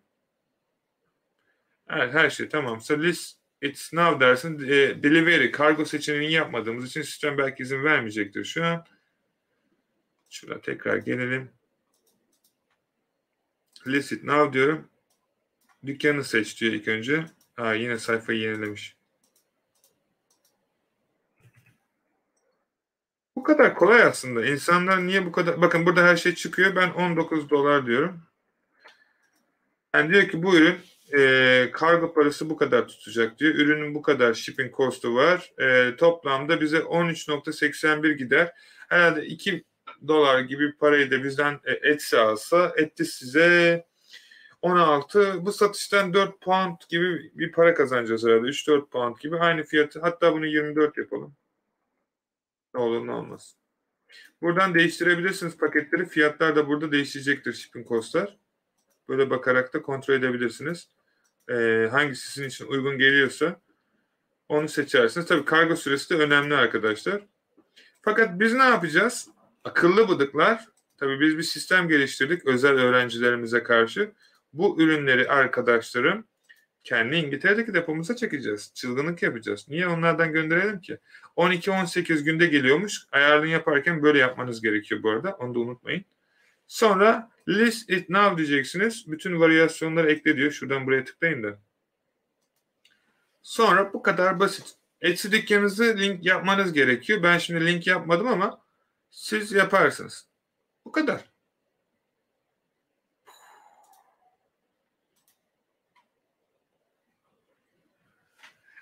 Evet her şey tamamsa list it's now dersin. E, delivery kargo seçeneğini yapmadığımız için sistem belki izin vermeyecektir şu an. Şurada tekrar gelelim. List it now diyorum. Dükkanı seç diyor ilk önce. Aa, yine sayfayı yenilemiş. Bu kadar kolay aslında. İnsanlar niye bu kadar... Bakın burada her şey çıkıyor. Ben 19 dolar diyorum. Yani diyor ki bu ürün e, kargo parası bu kadar tutacak diyor. Ürünün bu kadar shipping costu var. E, toplamda bize 13.81 gider. Herhalde 2 dolar gibi parayı da bizden e, Etsy alsa etti size 16 bu satıştan 4 pound gibi bir para kazanacağız herhalde. 3-4 pound gibi aynı fiyatı. Hatta bunu 24 yapalım. Ne olur ne olmaz. Buradan değiştirebilirsiniz paketleri. Fiyatlar da burada değişecektir shipping costlar. Böyle bakarak da kontrol edebilirsiniz. Ee, hangisi sizin için uygun geliyorsa onu seçersiniz. Tabii kargo süresi de önemli arkadaşlar. Fakat biz ne yapacağız? Akıllı bıdıklar. Tabii biz bir sistem geliştirdik özel öğrencilerimize karşı. Bu ürünleri arkadaşlarım kendi İngiltere'deki depomuza çekeceğiz. Çılgınlık yapacağız. Niye onlardan gönderelim ki? 12-18 günde geliyormuş. Ayarını yaparken böyle yapmanız gerekiyor bu arada. Onu da unutmayın. Sonra list it now diyeceksiniz. Bütün varyasyonları ekle diyor. Şuradan buraya tıklayın da. Sonra bu kadar basit. Etsy dükkanınızı link yapmanız gerekiyor. Ben şimdi link yapmadım ama siz yaparsınız. Bu kadar.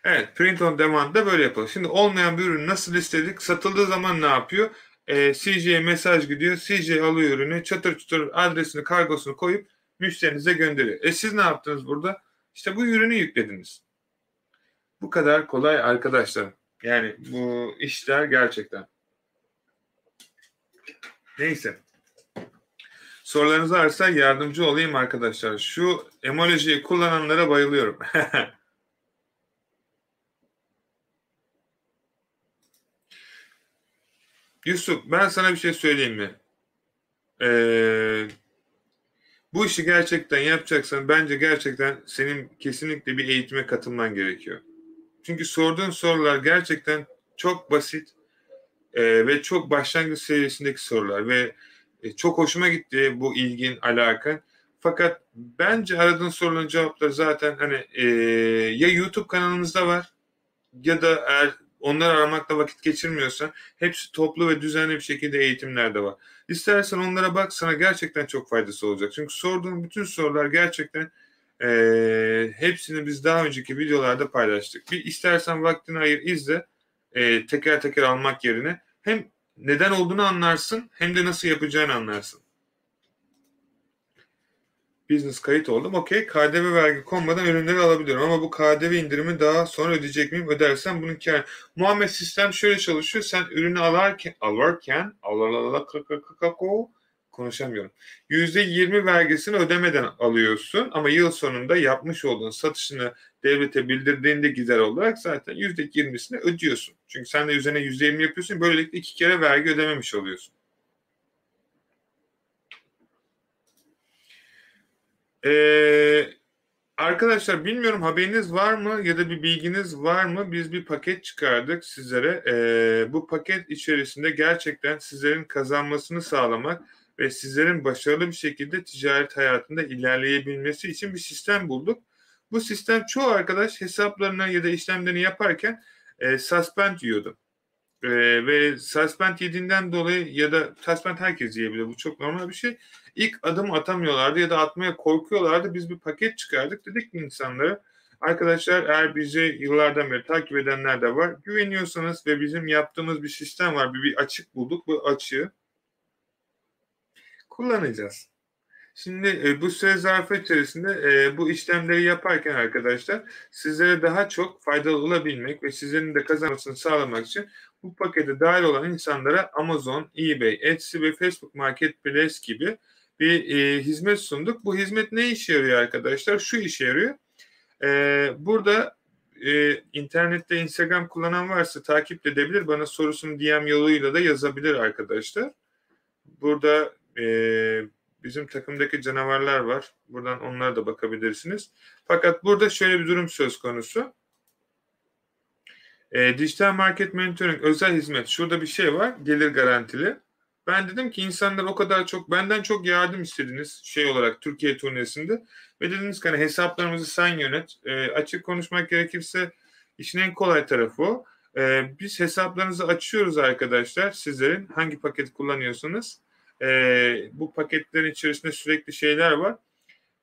Evet, print on demand da böyle yapalım. Şimdi olmayan bir ürün nasıl listedik? Satıldığı zaman ne yapıyor? E, CJ'ye mesaj gidiyor. CJ alıyor ürünü, çatır çatır adresini, kargosunu koyup müşterinize gönderiyor. E siz ne yaptınız burada? İşte bu ürünü yüklediniz. Bu kadar kolay arkadaşlar. Yani bu işler gerçekten. Neyse. Sorularınız varsa yardımcı olayım arkadaşlar. Şu emojiyi kullananlara bayılıyorum. Yusuf ben sana bir şey söyleyeyim mi? Ee, bu işi gerçekten yapacaksan bence gerçekten senin kesinlikle bir eğitime katılman gerekiyor. Çünkü sorduğun sorular gerçekten çok basit e, ve çok başlangıç seviyesindeki sorular ve e, çok hoşuma gitti bu ilgin, alakan. Fakat bence aradığın soruların cevapları zaten hani e, ya YouTube kanalımızda var ya da eğer onları aramakla vakit geçirmiyorsan hepsi toplu ve düzenli bir şekilde eğitimlerde var. İstersen onlara bak sana gerçekten çok faydası olacak. Çünkü sorduğun bütün sorular gerçekten e, hepsini biz daha önceki videolarda paylaştık. Bir istersen vaktini ayır izle e, teker teker almak yerine hem neden olduğunu anlarsın hem de nasıl yapacağını anlarsın. Business kayıt oldum. Okey. KDV vergi konmadan ürünleri alabiliyorum. Ama bu KDV indirimi daha sonra ödeyecek miyim? Ödersem bunun kâr. Muhammed sistem şöyle çalışıyor. Sen ürünü alarken, alırken, alalala konuşamıyorum. %20 vergisini ödemeden alıyorsun ama yıl sonunda yapmış olduğun satışını devlete bildirdiğinde gider olarak zaten %20'sini ödüyorsun. Çünkü sen de üzerine %20 yapıyorsun. Böylelikle iki kere vergi ödememiş oluyorsun. Ee, arkadaşlar bilmiyorum haberiniz var mı ya da bir bilginiz var mı? Biz bir paket çıkardık sizlere. Ee, bu paket içerisinde gerçekten sizlerin kazanmasını sağlamak ve sizlerin başarılı bir şekilde ticaret hayatında ilerleyebilmesi için bir sistem bulduk. Bu sistem çoğu arkadaş hesaplarını ya da işlemlerini yaparken e, suspend yiyordu. E, ve suspend yediğinden dolayı ya da suspend herkes yiyebilir. Bu çok normal bir şey ilk adım atamıyorlardı ya da atmaya korkuyorlardı. Biz bir paket çıkardık. Dedik ki insanlara arkadaşlar eğer bizi yıllardan beri takip edenler de var. Güveniyorsanız ve bizim yaptığımız bir sistem var. Bir, bir açık bulduk. Bu açığı kullanacağız. Şimdi e, bu süre zarfı içerisinde e, bu işlemleri yaparken arkadaşlar sizlere daha çok faydalı olabilmek ve sizlerin de kazanmasını sağlamak için bu pakete dahil olan insanlara Amazon, eBay, Etsy ve Facebook Marketplace gibi bir e, hizmet sunduk. Bu hizmet ne işe yarıyor arkadaşlar? Şu işe yarıyor. E, burada e, internette Instagram kullanan varsa takip edebilir. Bana sorusunu DM yoluyla da yazabilir arkadaşlar. Burada e, bizim takımdaki canavarlar var. Buradan onlara da bakabilirsiniz. Fakat burada şöyle bir durum söz konusu. E, dijital market monitoring özel hizmet. Şurada bir şey var. Gelir garantili. Ben dedim ki insanlar o kadar çok benden çok yardım istediniz şey olarak Türkiye turnesinde ve dediniz ki hani hesaplarımızı sen yönet. E, açık konuşmak gerekirse işin en kolay tarafı o. E, biz hesaplarınızı açıyoruz arkadaşlar sizlerin hangi paket kullanıyorsanız. E, bu paketlerin içerisinde sürekli şeyler var.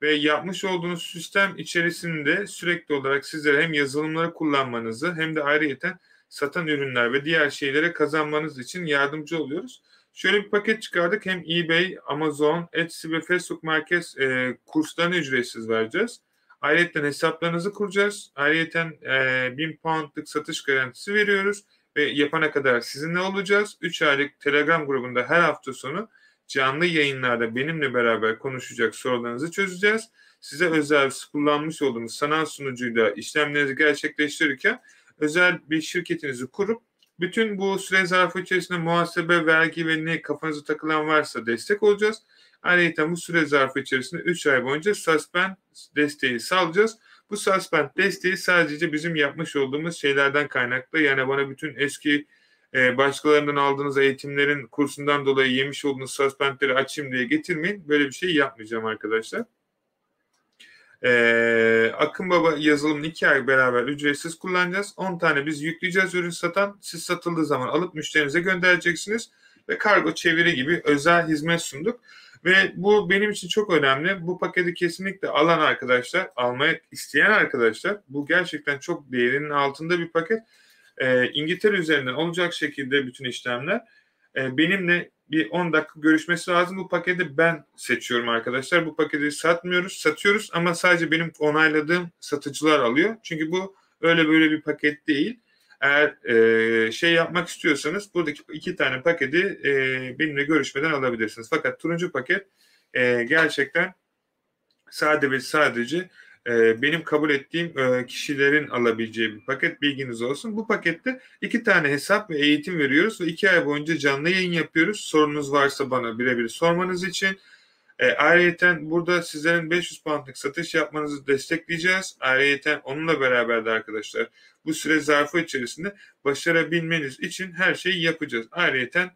Ve yapmış olduğunuz sistem içerisinde sürekli olarak sizlere hem yazılımları kullanmanızı hem de ayrıyeten satan ürünler ve diğer şeylere kazanmanız için yardımcı oluyoruz. Şöyle bir paket çıkardık. Hem eBay, Amazon, Etsy ve Facebook Market e, kurslarını ücretsiz vereceğiz. Ayrıca hesaplarınızı kuracağız. Ayrıca e, 1000 poundlık satış garantisi veriyoruz. Ve yapana kadar sizinle olacağız. 3 aylık Telegram grubunda her hafta sonu canlı yayınlarda benimle beraber konuşacak sorularınızı çözeceğiz. Size özel kullanmış olduğumuz sanal sunucuyla işlemlerinizi gerçekleştirirken özel bir şirketinizi kurup bütün bu süre zarfı içerisinde muhasebe, vergi ve ne kafanıza takılan varsa destek olacağız. Ayrıca bu süre zarfı içerisinde 3 ay boyunca suspend desteği sağlayacağız. Bu suspend desteği sadece bizim yapmış olduğumuz şeylerden kaynaklı. Yani bana bütün eski e, başkalarından aldığınız eğitimlerin kursundan dolayı yemiş olduğunuz suspendleri açayım diye getirmeyin. Böyle bir şey yapmayacağım arkadaşlar. Ee, Akın Baba yazılımını iki ay beraber ücretsiz kullanacağız. 10 tane biz yükleyeceğiz ürün satan. Siz satıldığı zaman alıp müşterinize göndereceksiniz. Ve kargo çeviri gibi özel hizmet sunduk. Ve bu benim için çok önemli. Bu paketi kesinlikle alan arkadaşlar, almaya isteyen arkadaşlar bu gerçekten çok değerinin altında bir paket. Ee, İngiltere üzerinden olacak şekilde bütün işlemler. Ee, benimle bir 10 dakika görüşmesi lazım. Bu paketi ben seçiyorum arkadaşlar. Bu paketi satmıyoruz, satıyoruz ama sadece benim onayladığım satıcılar alıyor. Çünkü bu öyle böyle bir paket değil. Eğer e, şey yapmak istiyorsanız buradaki iki tane paketi e, benimle görüşmeden alabilirsiniz. Fakat turuncu paket e, gerçekten sade ve sadece e, benim kabul ettiğim e, kişilerin alabileceği bir paket bilginiz olsun. Bu pakette iki tane hesap ve eğitim veriyoruz ve iki ay boyunca canlı yayın yapıyoruz. Sorunuz varsa bana birebir sormanız için. E, ayrıca burada sizlerin 500 poundlık satış yapmanızı destekleyeceğiz. Ayrıca onunla beraber de arkadaşlar bu süre zarfı içerisinde başarabilmeniz için her şeyi yapacağız. Ayrıca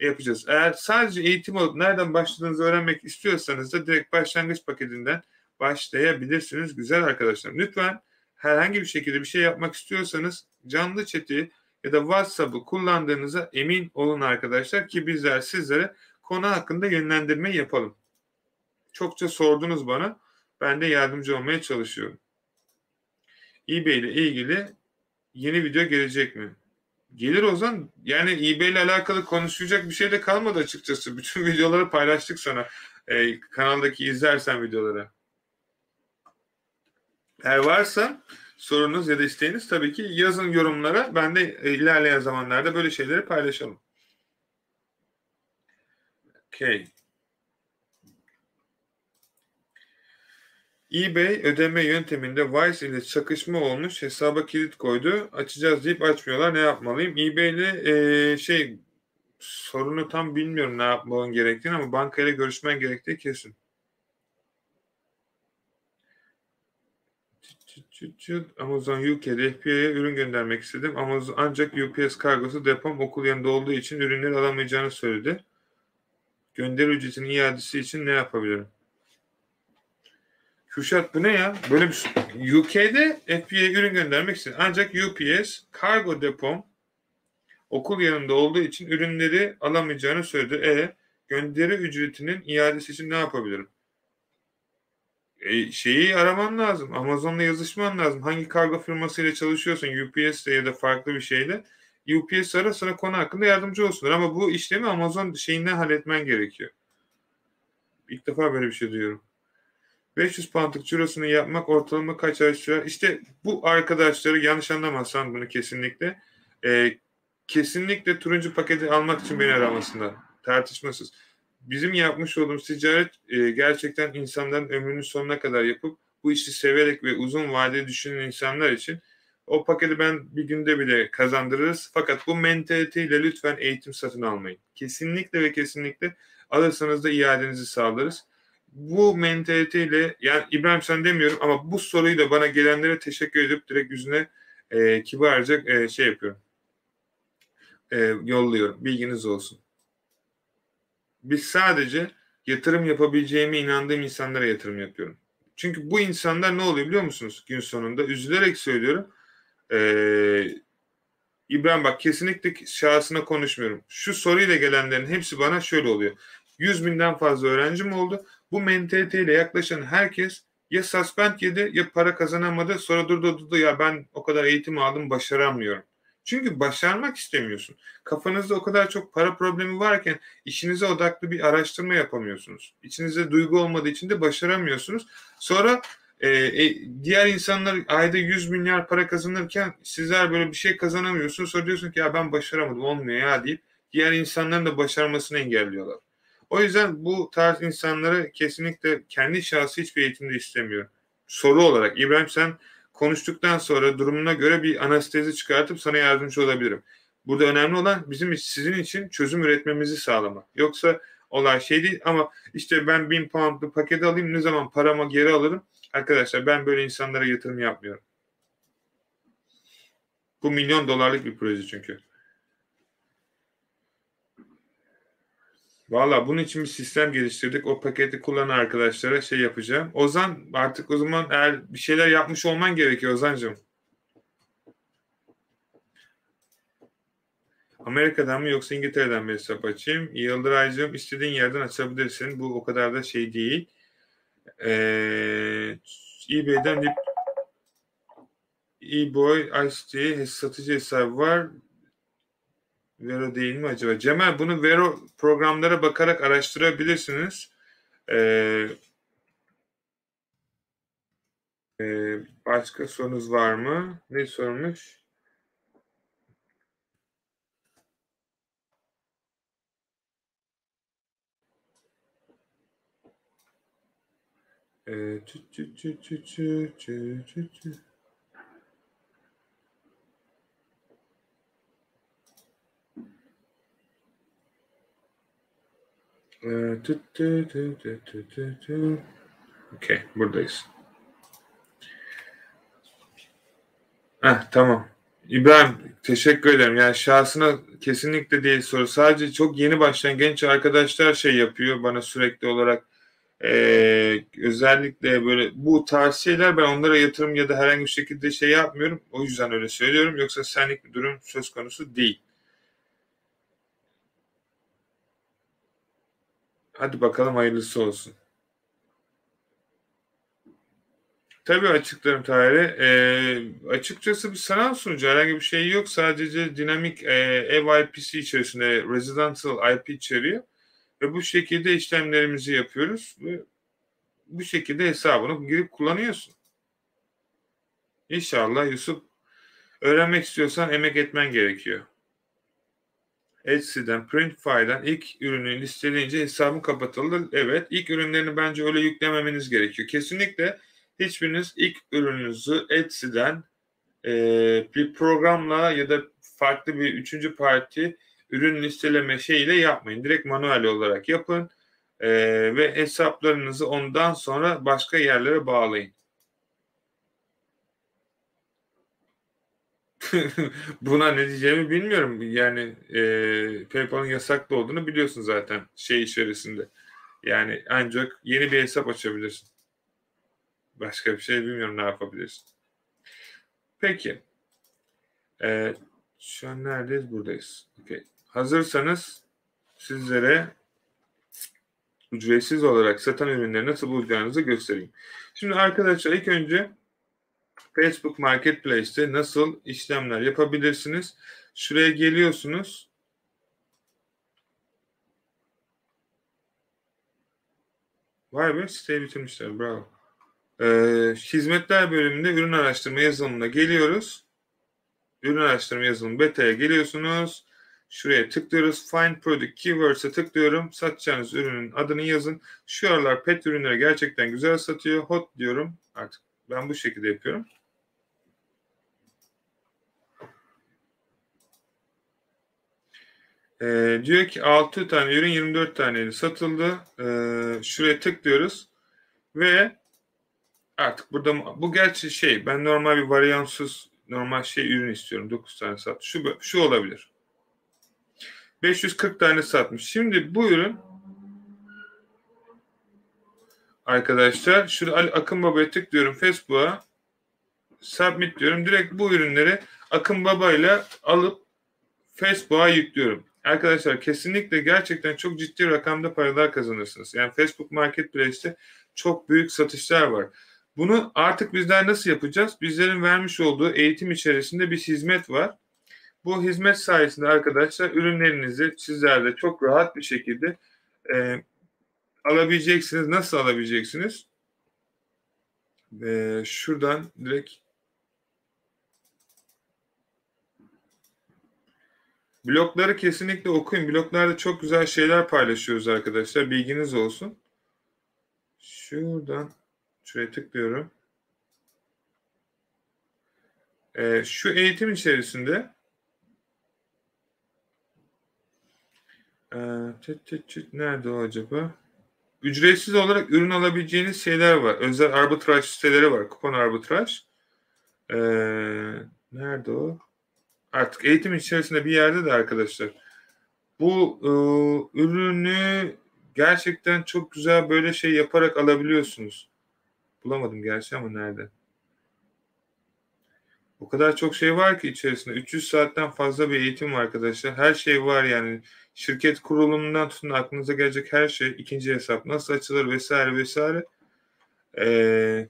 yapacağız. Eğer sadece eğitim alıp nereden başladığınızı öğrenmek istiyorsanız da direkt başlangıç paketinden başlayabilirsiniz güzel arkadaşlar. Lütfen herhangi bir şekilde bir şey yapmak istiyorsanız canlı chat'i ya da WhatsApp'ı kullandığınıza emin olun arkadaşlar ki bizler sizlere konu hakkında yönlendirme yapalım. Çokça sordunuz bana. Ben de yardımcı olmaya çalışıyorum. eBay ile ilgili yeni video gelecek mi? Gelir Ozan. Yani eBay ile alakalı konuşacak bir şey de kalmadı açıkçası. Bütün videoları paylaştık sana. Ee, kanaldaki izlersen videoları. Eğer varsa sorunuz ya da isteğiniz tabii ki yazın yorumlara. Ben de ilerleyen zamanlarda böyle şeyleri paylaşalım. Okay. eBay ödeme yönteminde Wise ile çakışma olmuş. Hesaba kilit koydu. Açacağız deyip açmıyorlar. Ne yapmalıyım? eBay ile e, şey sorunu tam bilmiyorum ne yapmam gerektiğini ama bankayla görüşmen gerektiği kesin. Amazon UK'de FBA'ya ürün göndermek istedim. Amazon ancak UPS kargosu depom okul yanında olduğu için ürünleri alamayacağını söyledi. Gönderi ücretinin iadesi için ne yapabilirim? Kürşat bu ne ya? Böyle bir şey. UK'de FBA'ya ürün göndermek istedim. Ancak UPS kargo depom okul yanında olduğu için ürünleri alamayacağını söyledi. E gönderi ücretinin iadesi için ne yapabilirim? E, şeyi araman lazım. Amazon'la yazışman lazım. Hangi kargo firmasıyla çalışıyorsun? UPS'le ya da farklı bir şeyle. UPS ara sana konu hakkında yardımcı olsunlar. Ama bu işlemi Amazon şeyinden halletmen gerekiyor. İlk defa böyle bir şey duyuyorum. 500 poundlık cirosunu yapmak ortalama kaç ay sürer? İşte bu arkadaşları yanlış anlamazsan bunu kesinlikle e, kesinlikle turuncu paketi almak için beni aramasınlar. Tartışmasız bizim yapmış olduğumuz ticaret e, gerçekten insanların ömrünün sonuna kadar yapıp bu işi severek ve uzun vadeli düşünen insanlar için o paketi ben bir günde bile kazandırırız. Fakat bu mentaliteyle lütfen eğitim satın almayın. Kesinlikle ve kesinlikle alırsanız da iadenizi sağlarız. Bu mentaliteyle yani İbrahim sen demiyorum ama bu soruyu da bana gelenlere teşekkür edip direkt yüzüne e, kibarca e, şey yapıyorum. E, yolluyorum. Bilginiz olsun. Biz sadece yatırım yapabileceğime inandığım insanlara yatırım yapıyorum. Çünkü bu insanlar ne oluyor biliyor musunuz gün sonunda? Üzülerek söylüyorum. Ee, İbrahim bak kesinlikle şahsına konuşmuyorum. Şu soruyla gelenlerin hepsi bana şöyle oluyor. 100 binden fazla öğrencim oldu. Bu mentaliteyle yaklaşan herkes ya suspend yedi ya para kazanamadı sonra durdu durdu ya ben o kadar eğitim aldım başaramıyorum. Çünkü başarmak istemiyorsun. Kafanızda o kadar çok para problemi varken işinize odaklı bir araştırma yapamıyorsunuz. İçinizde duygu olmadığı için de başaramıyorsunuz. Sonra e, e, diğer insanlar ayda 100 milyar para kazanırken sizler böyle bir şey kazanamıyorsunuz. Sonra diyorsun ki ya ben başaramadım olmuyor ya deyip diğer insanların da başarmasını engelliyorlar. O yüzden bu tarz insanları kesinlikle kendi şahsi hiçbir eğitimde istemiyorum. Soru olarak İbrahim sen konuştuktan sonra durumuna göre bir anestezi çıkartıp sana yardımcı olabilirim. Burada önemli olan bizim sizin için çözüm üretmemizi sağlamak. Yoksa olay şey değil ama işte ben bin poundlu paket alayım ne zaman parama geri alırım. Arkadaşlar ben böyle insanlara yatırım yapmıyorum. Bu milyon dolarlık bir proje çünkü. Valla bunun için bir sistem geliştirdik. O paketi kullanan arkadaşlara şey yapacağım. Ozan artık o zaman eğer bir şeyler yapmış olman gerekiyor Ozan'cığım. Amerika'dan mı yoksa İngiltere'den mi hesap açayım? Yıldıraycığım istediğin yerden açabilirsin. Bu o kadar da şey değil. Ee, eBay'den bir eBoy Ice satıcı hesabı var. Vero değil mi acaba? Cemal bunu Vero programlara bakarak araştırabilirsiniz. Ee, e, başka sorunuz var mı? Ne sormuş? Ee, tü, tü, tü, tü, tü, tü, tü, tü. Okey, buradayız. Heh, tamam. İbrahim teşekkür ederim. Yani şahsına kesinlikle değil soru. Sadece çok yeni başlayan genç arkadaşlar şey yapıyor bana sürekli olarak ee, özellikle böyle bu tavsiyeler ben onlara yatırım ya da herhangi bir şekilde şey yapmıyorum. O yüzden öyle söylüyorum. Yoksa senlik bir durum söz konusu değil. Hadi bakalım hayırlısı olsun. Tabii açıklarım tarihi. E, açıkçası bir sanal sunucu herhangi bir şey yok. Sadece dinamik e, ev IP'si içerisinde residential IP içeriyor. Ve bu şekilde işlemlerimizi yapıyoruz. Ve bu şekilde hesabını girip kullanıyorsun. İnşallah Yusuf öğrenmek istiyorsan emek etmen gerekiyor. Etsy'den, Printfy'den ilk ürünü listeleyince hesabım kapatıldı. Evet, ilk ürünlerini bence öyle yüklememeniz gerekiyor. Kesinlikle hiçbiriniz ilk ürününüzü Etsy'den e, bir programla ya da farklı bir üçüncü parti ürün listeleme şeyiyle yapmayın. Direkt manuel olarak yapın e, ve hesaplarınızı ondan sonra başka yerlere bağlayın. Buna ne diyeceğimi bilmiyorum. Yani e, PayPal'ın yasaklı olduğunu biliyorsun zaten şey içerisinde. Yani ancak yeni bir hesap açabilirsin. Başka bir şey bilmiyorum ne yapabilirsin. Peki. E, şu an neredeyiz? Buradayız. Okay. Hazırsanız sizlere ücretsiz olarak satan ürünleri nasıl bulacağınızı göstereyim. Şimdi arkadaşlar ilk önce Facebook Marketplace'te nasıl işlemler yapabilirsiniz? Şuraya geliyorsunuz. Vay be siteyi bitirmişler. Bravo. Ee, hizmetler bölümünde ürün araştırma yazılımına geliyoruz. Ürün araştırma yazılımı beta'ya geliyorsunuz. Şuraya tıklıyoruz. Find Product Keywords'e tıklıyorum. Satacağınız ürünün adını yazın. Şu aralar pet ürünleri gerçekten güzel satıyor. Hot diyorum. Artık ben bu şekilde yapıyorum. Ee, diyor ki 6 tane ürün 24 tane satıldı. Ee, şuraya tıklıyoruz. Ve artık burada bu gerçi şey ben normal bir varyansız normal şey ürün istiyorum. 9 tane sat. Şu, şu olabilir. 540 tane satmış. Şimdi bu ürün arkadaşlar şurada Akın Baba'ya tıklıyorum Facebook'a submit diyorum. Direkt bu ürünleri Akın Baba ile alıp Facebook'a yüklüyorum. Arkadaşlar kesinlikle gerçekten çok ciddi rakamda paralar kazanırsınız. Yani Facebook Marketplace'te çok büyük satışlar var. Bunu artık bizler nasıl yapacağız? Bizlerin vermiş olduğu eğitim içerisinde bir hizmet var. Bu hizmet sayesinde arkadaşlar ürünlerinizi sizler çok rahat bir şekilde e, alabileceksiniz. Nasıl alabileceksiniz? E, şuradan direkt Blokları kesinlikle okuyun. Bloklarda çok güzel şeyler paylaşıyoruz arkadaşlar. Bilginiz olsun. Şuradan şuraya tıklıyorum. Ee, şu eğitim içerisinde ee, çıt çıt çıt, nerede o acaba? Ücretsiz olarak ürün alabileceğiniz şeyler var. Özel arbitraj siteleri var. Kupon arbitraj. Ee, nerede o? Artık eğitim içerisinde bir yerde de arkadaşlar bu e, ürünü gerçekten çok güzel böyle şey yaparak alabiliyorsunuz. Bulamadım gerçi ama nerede? O kadar çok şey var ki içerisinde. 300 saatten fazla bir eğitim var arkadaşlar. Her şey var yani. Şirket kurulumundan tutun aklınıza gelecek her şey. ikinci hesap nasıl açılır vesaire vesaire. Ee,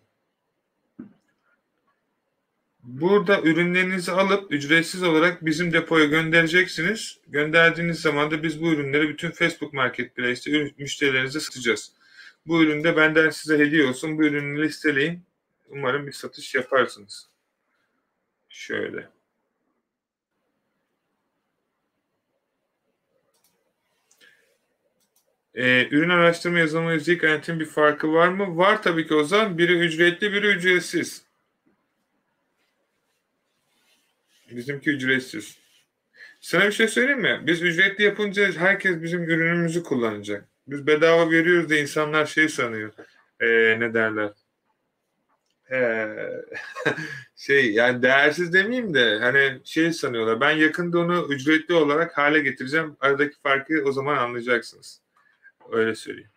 Burada ürünlerinizi alıp ücretsiz olarak bizim depoya göndereceksiniz. Gönderdiğiniz zaman da biz bu ürünleri bütün Facebook Marketplace'te müşterilerinize satacağız. Bu ürün de benden size hediye olsun. Bu ürünü listeleyin. Umarım bir satış yaparsınız. Şöyle. Ee, ürün araştırma yazılımı yüzdelik bir farkı var mı? Var tabii ki o zaman. Biri ücretli, biri ücretsiz. Bizimki ücretsiz. Sana bir şey söyleyeyim mi? Biz ücretli yapınca herkes bizim ürünümüzü kullanacak. Biz bedava veriyoruz da insanlar şey sanıyor. Ee, ne derler? Ee, şey yani değersiz demeyeyim de hani şey sanıyorlar. Ben yakında onu ücretli olarak hale getireceğim. Aradaki farkı o zaman anlayacaksınız. Öyle söyleyeyim.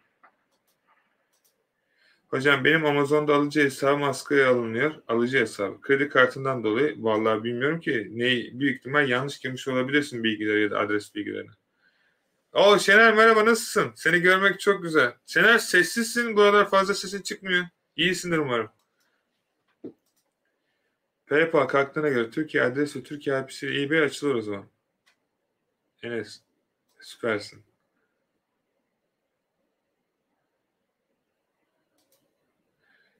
Hocam benim Amazon'da alıcı hesabım askıya alınıyor. Alıcı hesabı. Kredi kartından dolayı vallahi bilmiyorum ki. Ne büyük ihtimal yanlış girmiş olabilirsin bilgileri ya da adres bilgilerini. O Şener merhaba nasılsın? Seni görmek çok güzel. Şener sessizsin. Bu kadar fazla sesin çıkmıyor. İyisindir umarım. PayPal kalktığına göre Türkiye adresi Türkiye IP'si eBay açılır o zaman. Enes süpersin.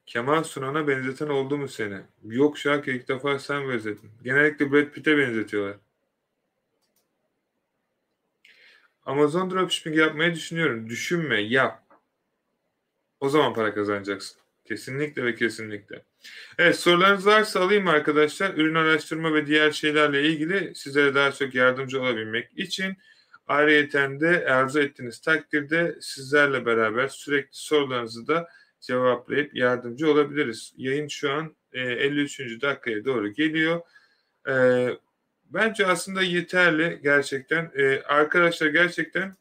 Kemal Sunan'a benzeten oldu mu seni? Yok Şarkı ilk defa sen benzetin. Genellikle Brad Pitt'e benzetiyorlar. Amazon dropshipping yapmayı düşünüyorum. Düşünme, yap. O zaman para kazanacaksın. Kesinlikle ve kesinlikle. Evet sorularınız varsa alayım arkadaşlar. Ürün araştırma ve diğer şeylerle ilgili sizlere daha çok yardımcı olabilmek için ayrıyeten de arzu ettiğiniz takdirde sizlerle beraber sürekli sorularınızı da cevaplayıp yardımcı olabiliriz. Yayın şu an e, 53. dakikaya doğru geliyor. E, bence aslında yeterli gerçekten. E, arkadaşlar gerçekten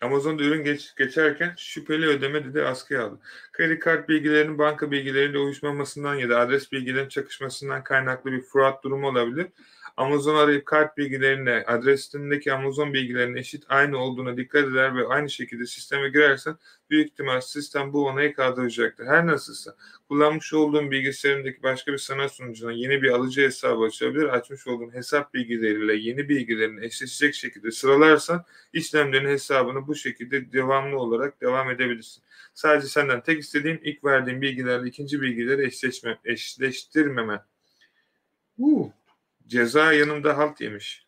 Amazon'da ürün geç, geçerken şüpheli ödeme dedi askıya aldı. Kredi kart bilgilerinin banka bilgileriyle uyuşmamasından ya da adres bilgilerinin çakışmasından kaynaklı bir fraud durumu olabilir. Amazon arayıp kart bilgilerine, adresindeki Amazon bilgilerinin eşit aynı olduğuna dikkat eder ve aynı şekilde sisteme girersen büyük ihtimal sistem bu onayı kaldıracaktır. Her nasılsa kullanmış olduğun bilgisayarındaki başka bir sanat sunucuna yeni bir alıcı hesabı açabilir. Açmış olduğun hesap bilgileriyle yeni bilgilerin eşleşecek şekilde sıralarsan işlemlerin hesabını bu şekilde devamlı olarak devam edebilirsin. Sadece senden tek istediğim ilk verdiğim bilgilerle ikinci bilgileri eşleşme, eşleştirmeme. Uh. Ceza yanımda halt yemiş.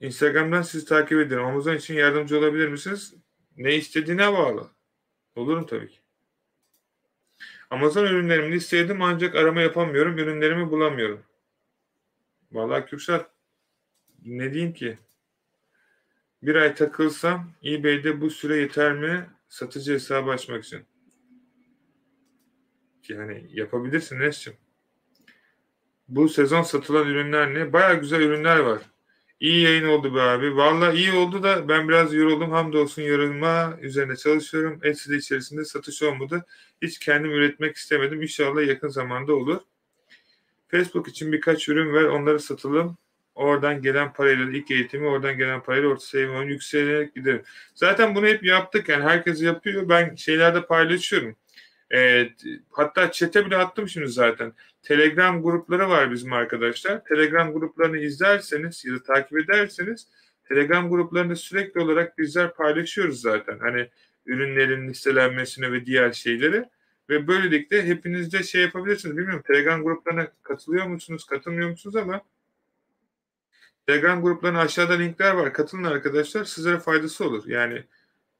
Instagram'dan sizi takip ederim. Amazon için yardımcı olabilir misiniz? Ne istediğine bağlı. Olurum tabii ki. Amazon ürünlerimi listeledim ancak arama yapamıyorum. Ürünlerimi bulamıyorum. Vallahi Kürşat ne diyeyim ki? Bir ay takılsam eBay'de bu süre yeter mi satıcı hesabı açmak için? Yani yapabilirsin Nes'cim. Bu sezon satılan ürünler ne? Baya güzel ürünler var. İyi yayın oldu be abi. Valla iyi oldu da ben biraz yoruldum. Hamdolsun yorulma üzerine çalışıyorum. Etsy'de içerisinde satış olmadı. Hiç kendim üretmek istemedim. İnşallah yakın zamanda olur. Facebook için birkaç ürün ver. Onları satalım. Oradan gelen parayla ilk eğitimi, oradan gelen parayla orta seviye yükselerek giderim. Zaten bunu hep yaptık yani herkes yapıyor. Ben şeylerde paylaşıyorum. Evet, hatta çete bile attım şimdi zaten. Telegram grupları var bizim arkadaşlar. Telegram gruplarını izlerseniz ya da takip ederseniz Telegram gruplarında sürekli olarak bizler paylaşıyoruz zaten. Hani ürünlerin listelenmesini ve diğer şeyleri. Ve böylelikle hepiniz de şey yapabilirsiniz. Bilmiyorum Telegram gruplarına katılıyor musunuz, katılmıyor musunuz ama Telegram gruplarına aşağıda linkler var. Katılın arkadaşlar. Sizlere faydası olur. Yani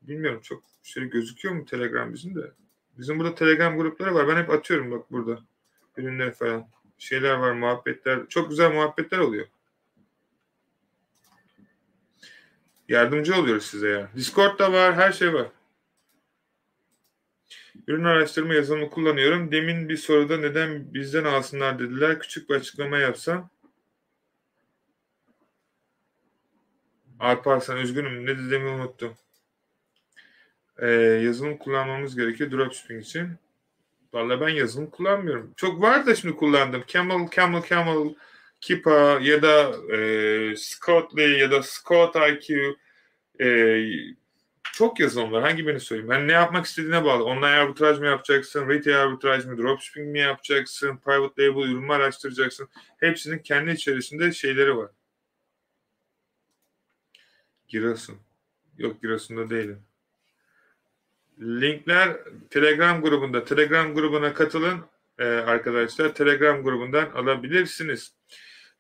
bilmiyorum çok şey gözüküyor mu Telegram bizim de. Bizim burada Telegram grupları var. Ben hep atıyorum bak burada. Ürünler falan. Şeyler var, muhabbetler. Çok güzel muhabbetler oluyor. Yardımcı oluyoruz size ya. Discord'da var, her şey var. Ürün araştırma yazılımı kullanıyorum. Demin bir soruda neden bizden alsınlar dediler. Küçük bir açıklama yapsam. Alparslan üzgünüm. Ne dediğimi unuttum. Ee, yazılım kullanmamız gerekiyor dropshipping için. Vallahi ben yazılım kullanmıyorum. Çok var da şimdi kullandım. Camel, Camel, Camel, Kipa ya da e, Scotly ya da Scott IQ e, çok yazılım var. Hangi birini söyleyeyim? Yani ne yapmak istediğine bağlı. Online arbitraj mı yapacaksın? Retail arbitraj mı? Dropshipping mi yapacaksın? Private label ürün mü araştıracaksın? Hepsinin kendi içerisinde şeyleri var. Giresun. Yok Giresun'da değilim. Linkler Telegram grubunda. Telegram grubuna katılın e, arkadaşlar. Telegram grubundan alabilirsiniz.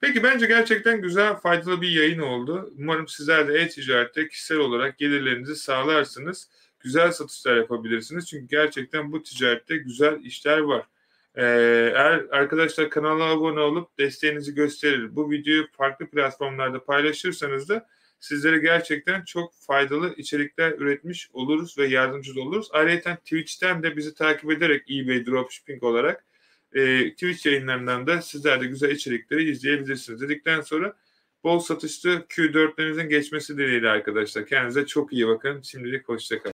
Peki bence gerçekten güzel, faydalı bir yayın oldu. Umarım sizler de e-ticarette kişisel olarak gelirlerinizi sağlarsınız. Güzel satışlar yapabilirsiniz. Çünkü gerçekten bu ticarette güzel işler var. Ee, eğer arkadaşlar kanala abone olup desteğinizi gösterir, bu videoyu farklı platformlarda paylaşırsanız da sizlere gerçekten çok faydalı içerikler üretmiş oluruz ve yardımcı oluruz. Ayrıca Twitch'ten de bizi takip ederek eBay Dropshipping olarak e, Twitch yayınlarından da sizler de güzel içerikleri izleyebilirsiniz. Dedikten sonra bol satışlı Q4'lerinizin geçmesi dileğiyle arkadaşlar. Kendinize çok iyi bakın. Şimdilik hoşçakalın.